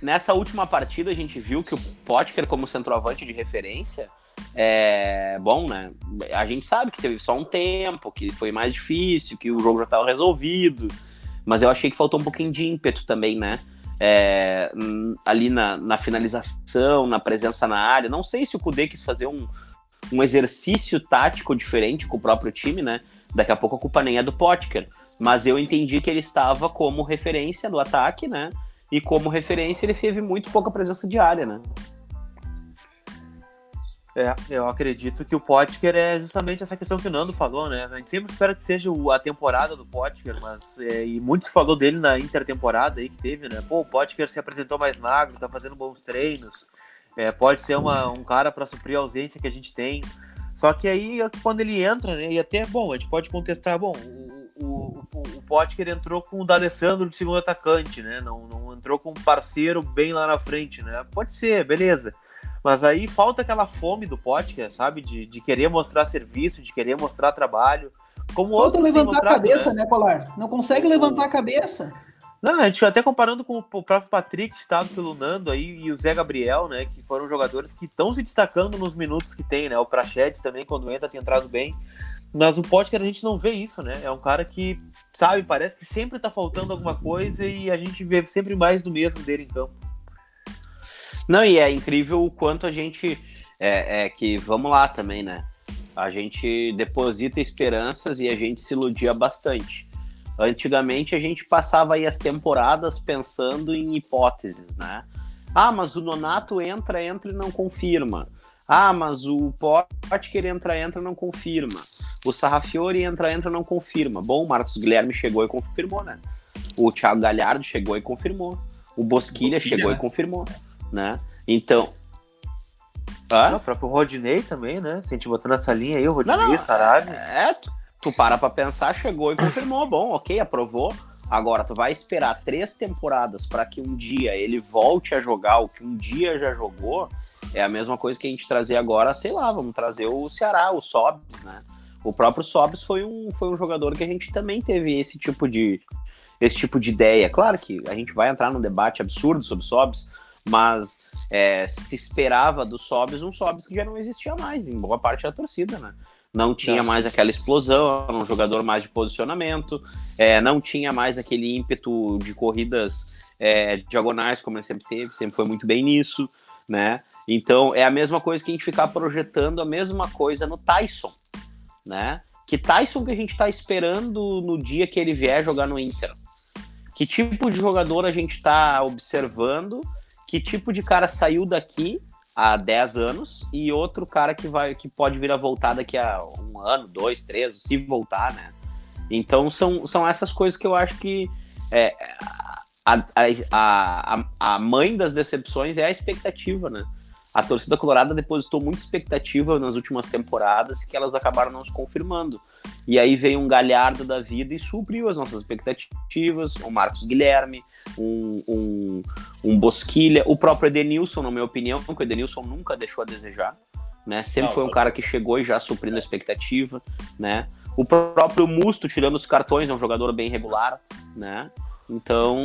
Nessa última partida, a gente viu que o Potker, como centroavante de referência, é bom, né? A gente sabe que teve só um tempo, que foi mais difícil, que o jogo já estava resolvido, mas eu achei que faltou um pouquinho de ímpeto também, né? É, ali na, na, finalização, na presença na área. Não sei se o Kudê quis fazer um, um exercício tático diferente com o próprio time, né? Daqui a pouco a culpa nem é do Potker, mas eu entendi que ele estava como referência do ataque, né? E como referência ele teve muito pouca presença de área, né? É, eu acredito que o Potker é justamente essa questão que o Nando falou, né? A gente sempre espera que seja a temporada do Potker, mas é, e muito se falou dele na intertemporada aí que teve, né? Pô, o Potker se apresentou mais magro, tá fazendo bons treinos, é, pode ser uma, um cara para suprir a ausência que a gente tem. Só que aí, quando ele entra, né? E até, bom, a gente pode contestar, bom, o, o, o, o Potker entrou com o D'Alessandro de segundo atacante, né? Não, não entrou com um parceiro bem lá na frente, né? Pode ser, beleza. Mas aí falta aquela fome do Potker, sabe? De, de querer mostrar serviço, de querer mostrar trabalho. Como falta levantar a cabeça, né? né, Colar? Não consegue levantar a cabeça. Não, a gente até comparando com o próprio Patrick, citado pelo Nando aí, e o Zé Gabriel, né? Que foram jogadores que estão se destacando nos minutos que tem, né? O Prachedes também, quando entra, tem entrado bem. Mas o Potker a gente não vê isso, né? É um cara que, sabe, parece que sempre tá faltando alguma coisa e a gente vê sempre mais do mesmo dele em campo. Não, e é incrível o quanto a gente. É, é, que, vamos lá também, né? A gente deposita esperanças e a gente se iludia bastante. Antigamente a gente passava aí as temporadas pensando em hipóteses, né? Ah, mas o Nonato entra, entra e não confirma. Ah, mas o Potker entra, entra e não confirma. O Sarrafiori entra, entra e não confirma. Bom, o Marcos Guilherme chegou e confirmou, né? O Thiago Galhardo chegou e confirmou. O Bosquilha, Bosquilha chegou né? e confirmou né? Então. Ah? O próprio Rodney também, né? Se a gente botar nessa linha aí, o Rodney, não, não. Sarabia. É, tu, tu para pra pensar, chegou e confirmou. Bom, ok, aprovou. Agora, tu vai esperar três temporadas para que um dia ele volte a jogar o que um dia já jogou, é a mesma coisa que a gente trazer agora, sei lá, vamos trazer o Ceará, o Sobs, né? O próprio Sobs foi um, foi um jogador que a gente também teve esse tipo de esse tipo de ideia. Claro que a gente vai entrar num debate absurdo sobre Sobs, mas é, se esperava do Sobs um Sobs que já não existia mais em boa parte da torcida, né? Não tinha mais aquela explosão, era um jogador mais de posicionamento, é, não tinha mais aquele ímpeto de corridas é, diagonais como ele sempre teve, sempre foi muito bem nisso, né? Então é a mesma coisa que a gente ficar projetando a mesma coisa no Tyson, né? Que Tyson que a gente está esperando no dia que ele vier jogar no Inter? Que tipo de jogador a gente está observando que tipo de cara saiu daqui há 10 anos e outro cara que vai que pode vir a voltar daqui a um ano, dois, três, se voltar, né? Então são, são essas coisas que eu acho que é, a, a, a, a mãe das decepções é a expectativa, né? A torcida colorada depositou muita expectativa nas últimas temporadas que elas acabaram não se confirmando. E aí veio um galhardo da vida e supriu as nossas expectativas, o Marcos Guilherme, um, um, um Bosquilha, o próprio Edenilson, na minha opinião, porque o Edenilson nunca deixou a desejar, né? Sempre não, foi um cara que chegou e já suprindo a expectativa, né? O próprio Musto, tirando os cartões, é um jogador bem regular, né? Então,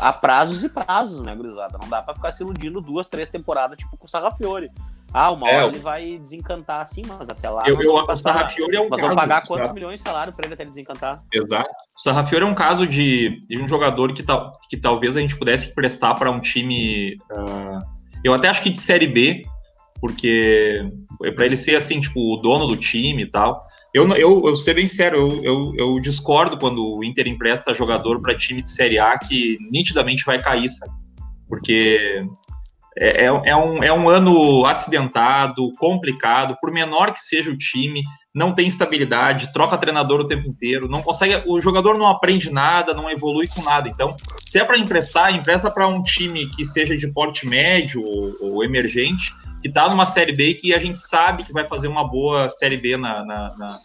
há prazos e prazos, né, gurizada? Não dá pra ficar se iludindo duas, três temporadas, tipo com o Sarrafiore. Ah, uma é, hora ele vai desencantar assim, mas até lá. Eu, eu, o Sarrafiore é um Mas vão pagar quantos sabe? milhões de salário pra ele até ele desencantar? Exato. O Sarrafiore é um caso de, de um jogador que, ta, que talvez a gente pudesse prestar para um time. Uh, eu até acho que de Série B, porque para ele ser assim, tipo, o dono do time e tal. Eu, eu, eu ser bem sério, eu, eu, eu, discordo quando o Inter empresta jogador para time de Série A que nitidamente vai cair, sabe? Porque é, é, é, um, é um ano acidentado, complicado, por menor que seja o time, não tem estabilidade, troca treinador o tempo inteiro, não consegue, o jogador não aprende nada, não evolui com nada. Então, se é para emprestar, empresta para um time que seja de porte médio ou, ou emergente, que está numa Série B que a gente sabe que vai fazer uma boa Série B na, na,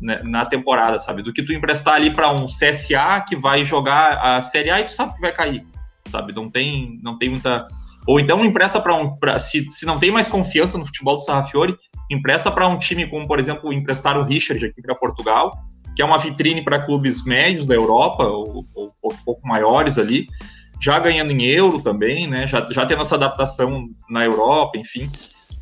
na, na temporada, sabe? Do que tu emprestar ali para um CSA que vai jogar a Série A e tu sabe que vai cair, sabe? Não tem, não tem muita. Ou então empresta para um. Pra, se, se não tem mais confiança no futebol do Sarrafiore, empresta para um time como, por exemplo, emprestar o Richard aqui para Portugal, que é uma vitrine para clubes médios da Europa, ou, ou, ou pouco maiores ali, já ganhando em euro também, né? Já, já tendo essa adaptação na Europa, enfim.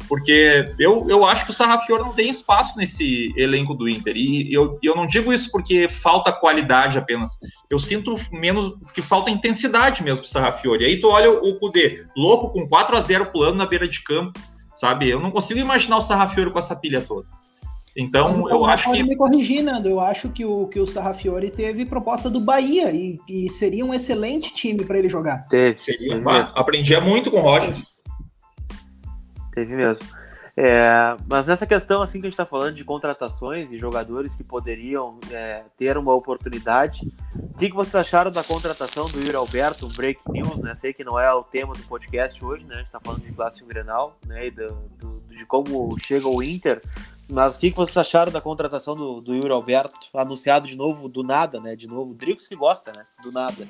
Porque eu, eu acho que o Sarrafiore não tem espaço nesse elenco do Inter. E eu, eu não digo isso porque falta qualidade apenas. Eu sinto menos que falta intensidade mesmo pro Sarrafiore. Aí tu olha o Kudê, louco com 4 a 0 pulando na beira de campo, sabe? Eu não consigo imaginar o Sarrafiore com essa pilha toda. Então, eu, eu acho pode que. me corrigir, Nando. Eu acho que o, que o Sarrafiore teve proposta do Bahia e, e seria um excelente time para ele jogar. Teve, seria. Teve aprendia muito com o Roger. Teve mesmo. É, mas nessa questão assim que a gente está falando de contratações e jogadores que poderiam é, ter uma oportunidade, o que, que vocês acharam da contratação do Yuri Alberto, um break news, né? Sei que não é o tema do podcast hoje, né? A gente está falando de clássico Grenal, né? E do, do, de como chega o Inter. Mas o que, que vocês acharam da contratação do, do Yuri Alberto, anunciado de novo do nada, né? De novo, o Drix que gosta, né? Do nada.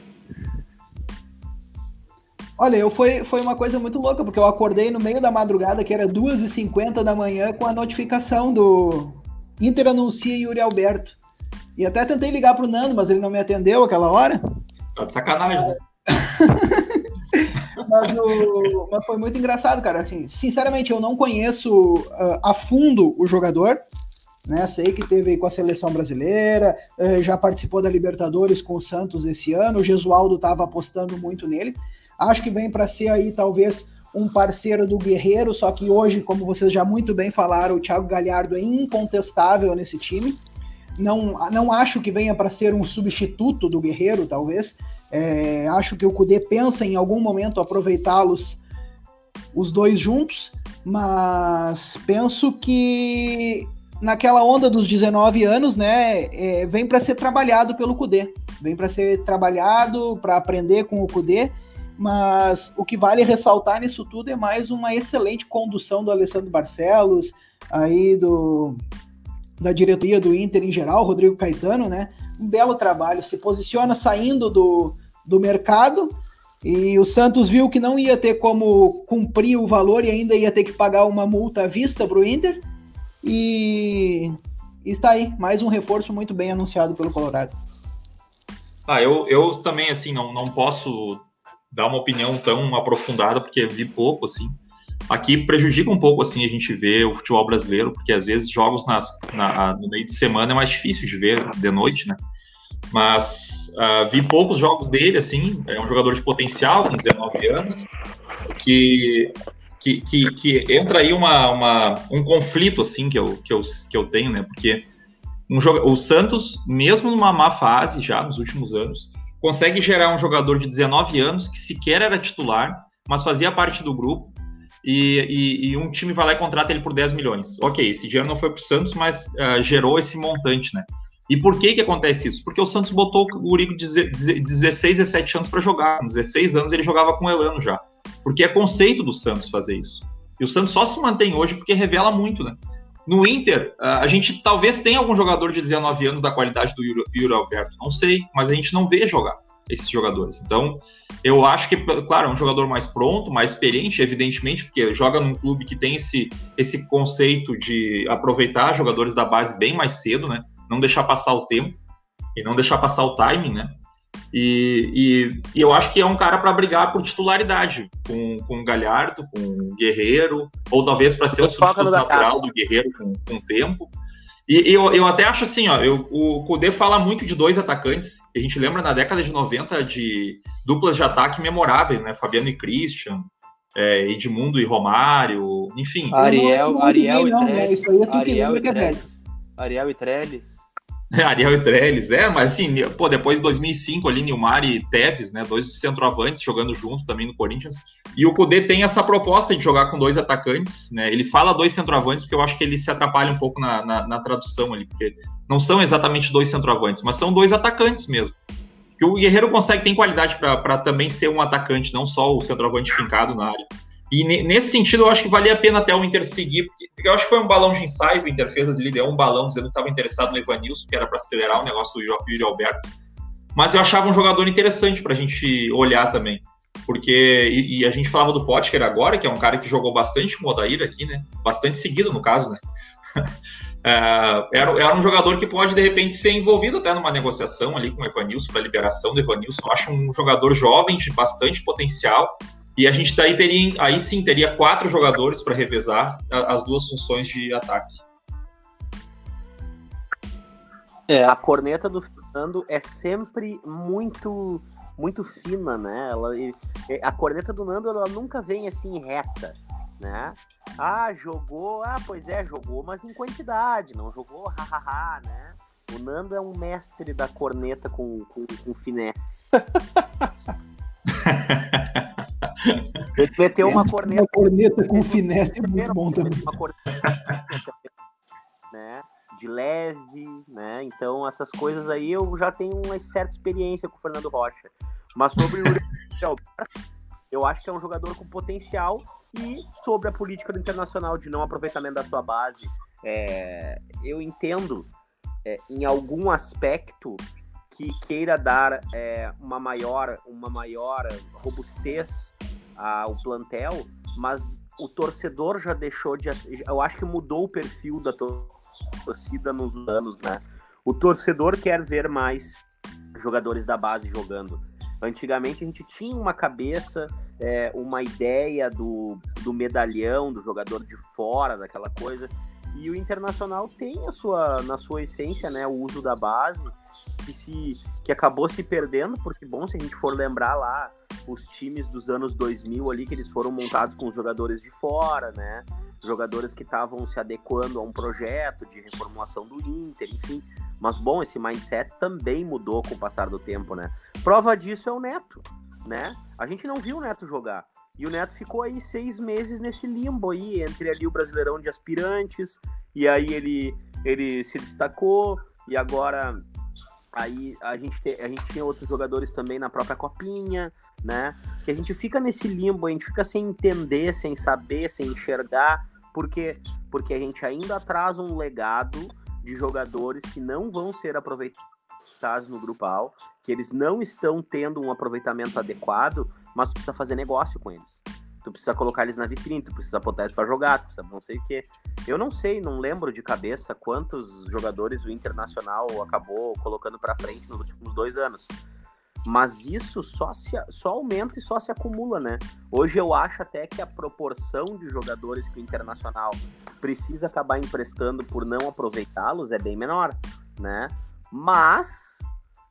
Olha, eu foi, foi uma coisa muito louca, porque eu acordei no meio da madrugada, que era 2h50 da manhã, com a notificação do Inter anuncia Yuri Alberto. E até tentei ligar pro Nando, mas ele não me atendeu aquela hora. Tá de sacanagem, né? mas, o, mas, foi muito engraçado, cara. Assim, sinceramente, eu não conheço uh, a fundo o jogador. Né? Sei que teve com a seleção brasileira, uh, já participou da Libertadores com o Santos esse ano. O Gesualdo estava apostando muito nele. Acho que vem para ser aí talvez um parceiro do Guerreiro, só que hoje, como vocês já muito bem falaram, o Thiago Galhardo é incontestável nesse time. Não, não acho que venha para ser um substituto do Guerreiro, talvez. É, acho que o Cudê pensa em algum momento aproveitá-los os dois juntos, mas penso que naquela onda dos 19 anos, né, é, vem para ser trabalhado pelo Cudê, vem para ser trabalhado para aprender com o Cudê mas o que vale ressaltar nisso tudo é mais uma excelente condução do Alessandro Barcelos, aí do da diretoria do Inter em geral, Rodrigo Caetano, né? Um belo trabalho, se posiciona saindo do, do mercado e o Santos viu que não ia ter como cumprir o valor e ainda ia ter que pagar uma multa à vista para o Inter e está aí, mais um reforço muito bem anunciado pelo Colorado. Ah, eu, eu também, assim, não, não posso dar uma opinião tão aprofundada, porque vi pouco, assim. Aqui prejudica um pouco, assim, a gente ver o futebol brasileiro, porque às vezes jogos nas, na, no meio de semana é mais difícil de ver de noite, né? Mas uh, vi poucos jogos dele, assim, é um jogador de potencial, com 19 anos, que, que, que, que entra aí uma, uma, um conflito, assim, que eu, que, eu, que eu tenho, né? Porque um, o Santos, mesmo numa má fase já nos últimos anos, consegue gerar um jogador de 19 anos que sequer era titular, mas fazia parte do grupo, e, e, e, um time vai lá e contrata ele por 10 milhões. Ok, esse dinheiro não foi para o Santos, mas uh, gerou esse montante, né? E por que que acontece isso? Porque o Santos botou o Urigo de 16, 17 anos para jogar. Com 16 anos ele jogava com o Elano já. Porque é conceito do Santos fazer isso. E o Santos só se mantém hoje porque revela muito, né? No Inter, a gente talvez tenha algum jogador de 19 anos da qualidade do Yuri, Alberto, não sei, mas a gente não vê jogar esses jogadores. Então, eu acho que, claro, é um jogador mais pronto, mais experiente, evidentemente, porque joga num clube que tem esse, esse conceito de aproveitar jogadores da base bem mais cedo, né? Não deixar passar o tempo e não deixar passar o timing, né? E, e, e, eu acho que é um cara para brigar por titularidade com, com o Galhardo, com o Guerreiro, ou talvez para ser o substituto natural do Guerreiro com, com o tempo. E, e eu, eu até acho assim, ó, eu, o Kudê fala muito de dois atacantes. A gente lembra na década de 90 de duplas de ataque memoráveis, né? Fabiano e Christian, é, Edmundo e Romário, enfim. Ariel, Ariel, e Trellis, Ariel e Trellis. Ariel e Trellis. Ariel e Trellis, é, mas assim, pô, depois de 2005 ali, Nilmar e Teves, né, dois centroavantes jogando junto também no Corinthians. E o Cudê tem essa proposta de jogar com dois atacantes, né, ele fala dois centroavantes porque eu acho que ele se atrapalha um pouco na, na, na tradução ali, porque não são exatamente dois centroavantes, mas são dois atacantes mesmo. Que o Guerreiro consegue, tem qualidade para também ser um atacante, não só o centroavante fincado na área. E nesse sentido, eu acho que valia a pena até o Inter seguir, porque eu acho que foi um balão de ensaio, o Inter fez, ele deu um balão dizendo que estava interessado no Evanilson, que era para acelerar o negócio do Yuri Alberto. Mas eu achava um jogador interessante para a gente olhar também. Porque, e, e, a gente falava do Potker agora, que é um cara que jogou bastante com o Odair aqui, né? Bastante seguido, no caso, né? é, era, era um jogador que pode, de repente, ser envolvido até numa negociação ali com o Evanilson, para liberação do Evanilson. Eu acho um jogador jovem, de bastante potencial. E a gente daí teria, aí sim, teria quatro jogadores para revezar as duas funções de ataque. É, a corneta do Fernando é sempre muito muito fina, né? Ela, a corneta do Nando ela nunca vem assim reta, né? Ah, jogou, ah, pois é, jogou, mas em quantidade, não jogou hahaha, né? O Nando é um mestre da corneta com, com, com finesse. Ele meteu uma corneta. Uma corneta com finesse é muito bom também. Uma corneta, né? De leve, né? Então, essas coisas aí eu já tenho uma certa experiência com o Fernando Rocha. Mas sobre o eu acho que é um jogador com potencial e sobre a política do internacional de não aproveitamento da sua base, é, eu entendo é, em algum aspecto que queira dar é, uma maior uma maior robustez ao plantel, mas o torcedor já deixou de eu acho que mudou o perfil da torcida nos anos, né? O torcedor quer ver mais jogadores da base jogando. Antigamente a gente tinha uma cabeça, é, uma ideia do, do medalhão, do jogador de fora, daquela coisa. E o Internacional tem a sua, na sua essência, né, o uso da base, que, se, que acabou se perdendo, porque, bom, se a gente for lembrar lá, os times dos anos 2000 ali, que eles foram montados com jogadores de fora, né, jogadores que estavam se adequando a um projeto de reformulação do Inter, enfim, mas bom, esse mindset também mudou com o passar do tempo, né? Prova disso é o Neto, né? A gente não viu o Neto jogar. E o Neto ficou aí seis meses nesse limbo aí, entre ali o Brasileirão de aspirantes, e aí ele, ele se destacou, e agora aí a gente, te, a gente tinha outros jogadores também na própria copinha, né? Que a gente fica nesse limbo, a gente fica sem entender, sem saber, sem enxergar, porque porque a gente ainda traz um legado de jogadores que não vão ser aproveitados no grupal, que eles não estão tendo um aproveitamento adequado, mas tu precisa fazer negócio com eles. Tu precisa colocar eles na vitrine, tu precisa botar eles para jogar, tu precisa não sei o quê. Eu não sei, não lembro de cabeça quantos jogadores o Internacional acabou colocando para frente nos últimos dois anos. Mas isso só, se, só aumenta e só se acumula, né? Hoje eu acho até que a proporção de jogadores que o Internacional precisa acabar emprestando por não aproveitá-los é bem menor, né? Mas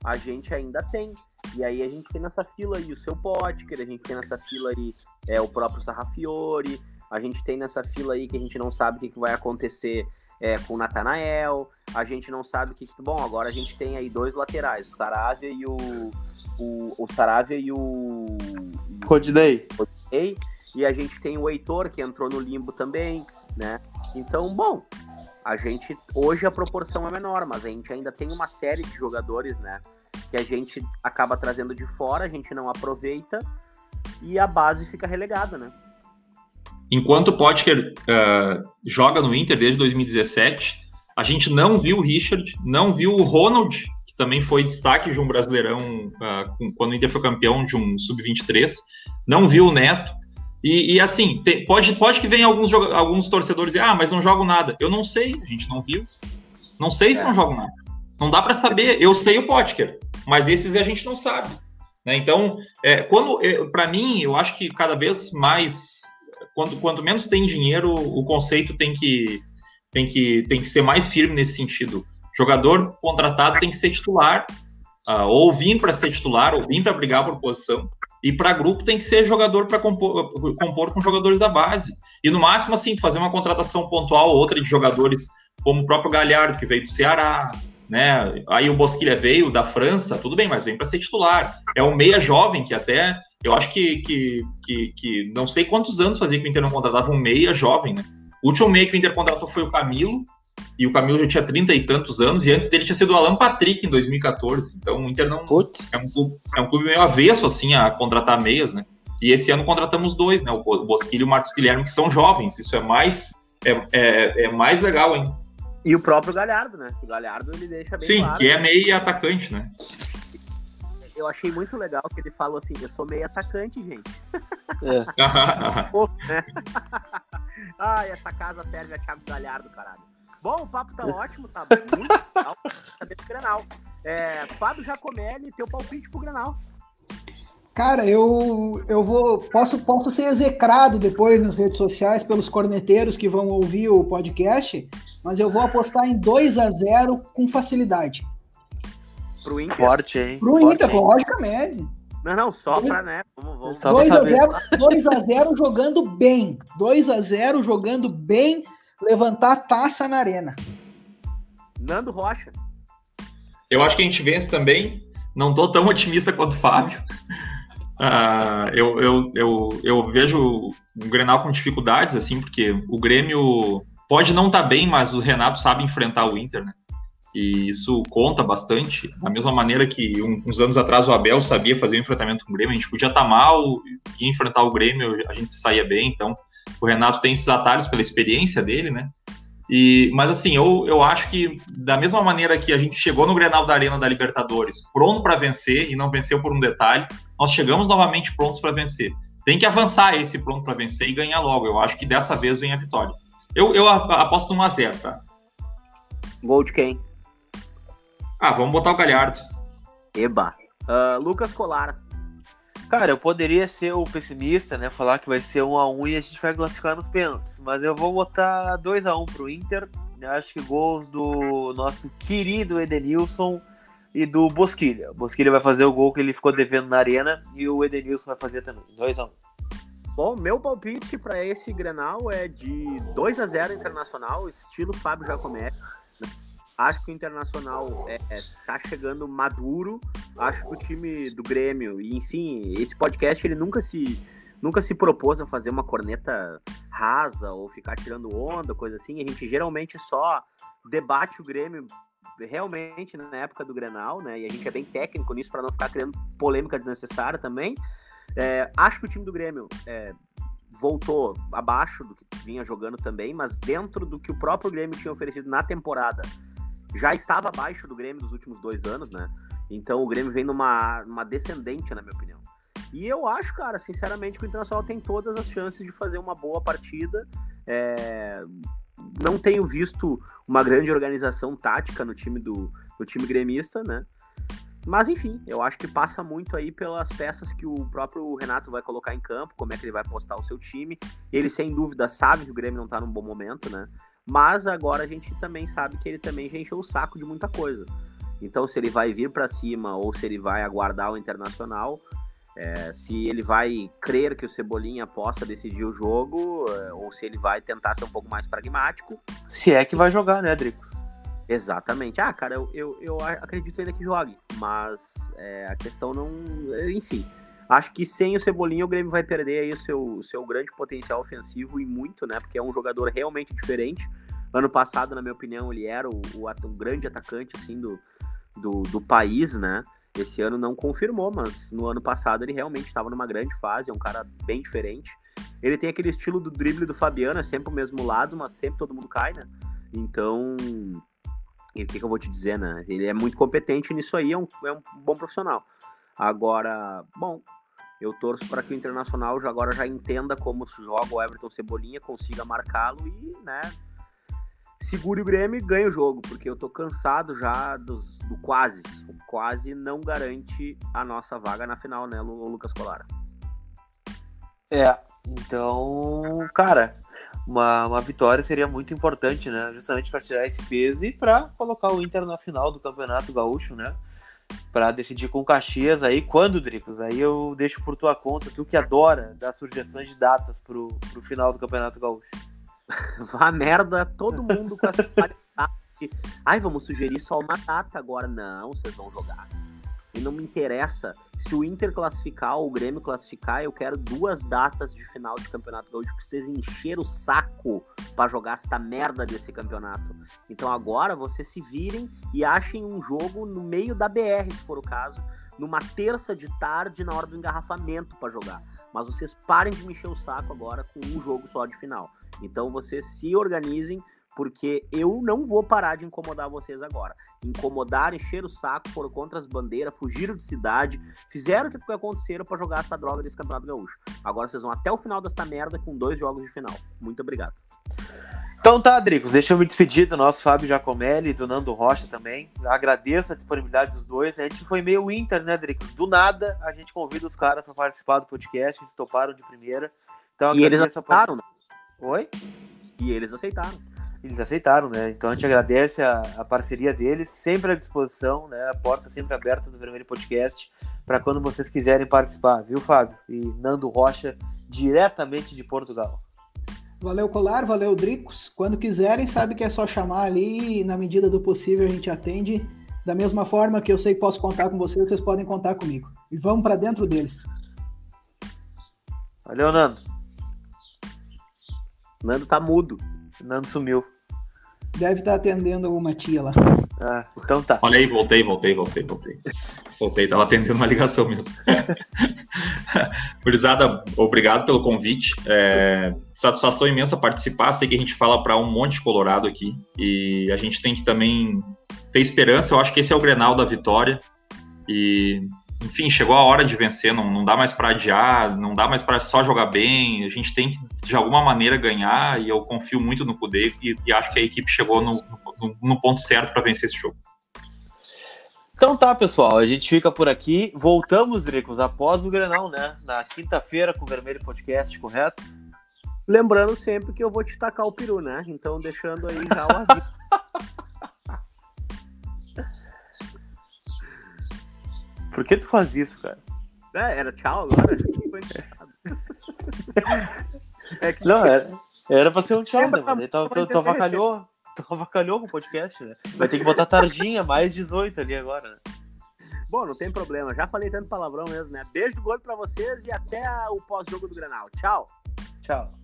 a gente ainda tem. E aí a gente tem nessa fila aí o seu Potker, a gente tem nessa fila aí é, o próprio Sarrafiore, a gente tem nessa fila aí que a gente não sabe o que, que vai acontecer é, com o Natanael. A gente não sabe o que. Bom, agora a gente tem aí dois laterais, o Saravia e o. O, o Saravia e o. Rodinei. Rodinei. E a gente tem o Heitor, que entrou no limbo também, né? Então, bom, a gente. Hoje a proporção é menor, mas a gente ainda tem uma série de jogadores, né? Que a gente acaba trazendo de fora, a gente não aproveita e a base fica relegada, né? Enquanto o Potker uh, joga no Inter desde 2017, a gente não viu o Richard, não viu o Ronald, que também foi destaque de um Brasileirão uh, quando o Inter foi campeão de um Sub-23, não viu o Neto. E, e assim, tem, pode, pode que venha alguns, alguns torcedores dizer, ah, mas não jogam nada. Eu não sei, a gente não viu. Não sei se é. não jogam nada. Não dá para saber. Eu sei o Potker, mas esses a gente não sabe. Né? Então, é, quando é, para mim, eu acho que cada vez mais quando, quanto menos tem dinheiro, o conceito tem que, tem, que, tem que ser mais firme nesse sentido. Jogador contratado tem que ser titular, uh, ou vir para ser titular, ou vir para brigar por posição. E para grupo tem que ser jogador para compor, compor com jogadores da base. E no máximo, assim, fazer uma contratação pontual ou outra de jogadores como o próprio Galhardo, que veio do Ceará, né? Aí o Bosquilha veio da França, tudo bem, mas vem para ser titular. É um meia jovem que até eu acho que, que, que, que, não sei quantos anos fazia que o Inter não contratava um meia jovem, né? O último meia que o Inter contratou foi o Camilo, e o Camilo já tinha trinta e tantos anos, e antes dele tinha sido o Alan Patrick em 2014. Então o Inter não. É um, clube, é um clube meio avesso, assim, a contratar meias, né? E esse ano contratamos dois, né? O Bosquilho e o Marcos Guilherme, que são jovens. Isso é mais, é, é, é mais legal, hein? E o próprio Galhardo, né? O Galhardo ele deixa bem Sim, claro, que é meio atacante, né? Eu achei muito legal que ele falou assim: eu sou meio atacante, gente. É. né? Ai, essa casa serve a Thiago Galhardo, caralho. Bom, o papo tá ótimo, tá muito legal. Tá dentro do Grenal. É, Fábio Jacomelli, teu palpite pro Grenal. Cara, eu, eu vou. Posso, posso ser execrado depois nas redes sociais pelos corneteiros que vão ouvir o podcast, mas eu vou apostar em 2 a 0 com facilidade. Pro Inter. Forte, hein? Pro Forte, Inter, hein? logicamente. Não, não, só pra, né? Vamos, vamos. 2 a 0 jogando bem. 2 a 0 jogando bem, levantar a taça na arena. Nando Rocha. Eu acho que a gente vence também. Não tô tão otimista quanto o Fábio. Uh, eu, eu, eu, eu vejo o Grenal com dificuldades, assim, porque o Grêmio pode não estar tá bem, mas o Renato sabe enfrentar o Inter, né? E isso conta bastante. Da mesma maneira que um, uns anos atrás o Abel sabia fazer o enfrentamento com o Grêmio, a gente podia estar tá mal e enfrentar o Grêmio, a gente saía bem. Então, o Renato tem esses atalhos pela experiência dele, né? E, mas assim, eu, eu acho que da mesma maneira que a gente chegou no Grenal da Arena da Libertadores pronto para vencer e não venceu por um detalhe, nós chegamos novamente prontos para vencer. Tem que avançar esse pronto para vencer e ganhar logo. Eu acho que dessa vez vem a vitória. Eu, eu aposto no 1x0, tá? Gol de quem? Ah, vamos botar o Galhardo. Eba. Uh, Lucas Colar. Cara, eu poderia ser o pessimista, né? Falar que vai ser 1 a 1 e a gente vai classificar nos pênaltis. Mas eu vou botar 2 a 1 pro Inter. Acho que gols do nosso querido Edenilson e do Bosquilha. O Bosquilha vai fazer o gol que ele ficou devendo na arena e o Edenilson vai fazer também. 2 a 1 Bom, meu palpite para esse Grenal é de 2 a 0 Internacional, estilo Fábio Jacomé. Acho que o Internacional é, é, tá chegando maduro. Acho que o time do Grêmio, e enfim, esse podcast ele nunca se nunca se propôs a fazer uma corneta rasa ou ficar tirando onda, coisa assim. A gente geralmente só debate o Grêmio realmente na época do Grenal, né? E a gente é bem técnico nisso para não ficar criando polêmica desnecessária também. É, acho que o time do Grêmio é, voltou abaixo do que vinha jogando também, mas dentro do que o próprio Grêmio tinha oferecido na temporada já estava abaixo do Grêmio dos últimos dois anos, né? Então o Grêmio vem numa, numa descendente, na minha opinião. E eu acho, cara, sinceramente, que o Internacional tem todas as chances de fazer uma boa partida. É... Não tenho visto uma grande organização tática no time do no time gremista, né? Mas enfim, eu acho que passa muito aí pelas peças que o próprio Renato vai colocar em campo, como é que ele vai postar o seu time. Ele sem dúvida sabe que o Grêmio não tá num bom momento, né? Mas agora a gente também sabe que ele também já encheu o saco de muita coisa. Então, se ele vai vir para cima ou se ele vai aguardar o Internacional, é, se ele vai crer que o Cebolinha possa decidir o jogo é, ou se ele vai tentar ser um pouco mais pragmático. Se é que vai jogar, né, Dricos? Exatamente. Ah, cara, eu, eu, eu acredito ainda que jogue, mas é, a questão não. Enfim, acho que sem o Cebolinha o Grêmio vai perder aí o seu, seu grande potencial ofensivo e muito, né? Porque é um jogador realmente diferente. Ano passado, na minha opinião, ele era o, o, o grande atacante assim do, do, do país, né? Esse ano não confirmou, mas no ano passado ele realmente estava numa grande fase, é um cara bem diferente. Ele tem aquele estilo do drible do Fabiano, é sempre o mesmo lado, mas sempre todo mundo cai, né? Então, o que, que, eu vou te dizer, né? Ele é muito competente nisso aí, é um, é um bom profissional. Agora, bom, eu torço para que o Internacional já agora já entenda como se joga o Everton Cebolinha, consiga marcá-lo e, né, segure o Grêmio e ganhe o jogo, porque eu tô cansado já dos, do quase. O quase não garante a nossa vaga na final, né, Lucas Colara? É, então, cara, uma, uma vitória seria muito importante, né? Justamente para tirar esse peso e para colocar o Inter na final do Campeonato Gaúcho, né? Para decidir com o Caxias aí, quando, Dricos? Aí eu deixo por tua conta, tu que adora dar sugestões de datas pro, pro final do Campeonato Gaúcho. Vá merda, todo mundo com essa Ai, vamos sugerir só uma data agora. Não, vocês vão jogar. E não me interessa se o Inter classificar ou o Grêmio classificar, eu quero duas datas de final de campeonato gaúcho que vocês encheram o saco para jogar esta merda desse campeonato. Então agora vocês se virem e achem um jogo no meio da BR, se for o caso, numa terça de tarde na hora do engarrafamento para jogar. mas vocês parem de me encher o saco agora com um jogo só de final. Então vocês se organizem, porque eu não vou parar de incomodar vocês agora. Incomodar, encher o saco, foram contra as bandeiras, fugiram de cidade, fizeram o que aconteceram para jogar essa droga desse Campeonato Gaúcho. Agora vocês vão até o final desta merda com dois jogos de final. Muito obrigado. Então tá, Dricos, deixa eu me despedir do nosso Fábio Giacomelli e do Nando Rocha também. agradeço a disponibilidade dos dois. A gente foi meio Inter, né, Dricos? Do nada, a gente convida os caras para participar do podcast, eles toparam de primeira. Então, e eles aceitaram, né? Oi? E eles aceitaram. Eles aceitaram, né? Então a gente agradece a, a parceria deles, sempre à disposição, né? A porta sempre aberta do Vermelho Podcast para quando vocês quiserem participar, viu, Fábio? E Nando Rocha, diretamente de Portugal. Valeu, Colar, valeu, Dricos. Quando quiserem, sabe que é só chamar ali e, na medida do possível, a gente atende. Da mesma forma que eu sei que posso contar com vocês, vocês podem contar comigo. E vamos para dentro deles. Valeu, Nando. Nando tá mudo. Nando sumiu. Deve estar atendendo alguma tia lá. Ah, então tá. Olha aí, voltei, voltei, voltei, voltei. Voltei, tava atendendo uma ligação mesmo. Gurizada, obrigado pelo convite. É, satisfação imensa participar. Sei que a gente fala para um monte de Colorado aqui e a gente tem que também ter esperança. Eu acho que esse é o Grenal da vitória. E, enfim, chegou a hora de vencer. Não, não dá mais para adiar, não dá mais para só jogar bem. A gente tem que, de alguma maneira, ganhar. E eu confio muito no Kudê e, e acho que a equipe chegou no, no, no ponto certo para vencer esse jogo. Então tá, pessoal, a gente fica por aqui. Voltamos, Dricos, após o Grenal, né? Na quinta-feira com o Vermelho Podcast, correto? Lembrando sempre que eu vou te tacar o peru, né? Então deixando aí já o. Por que tu faz isso, cara? É, era tchau agora? é que... Não, era, era pra ser um tchau, né? Tu, tu, tu avacalhou. Tu avacalhou com o podcast, né? Vai ter que botar tarjinha, mais 18 ali agora, né? Bom, não tem problema. Já falei tanto palavrão mesmo, né? Beijo do gordo pra vocês e até o pós-jogo do Granal. Tchau. Tchau.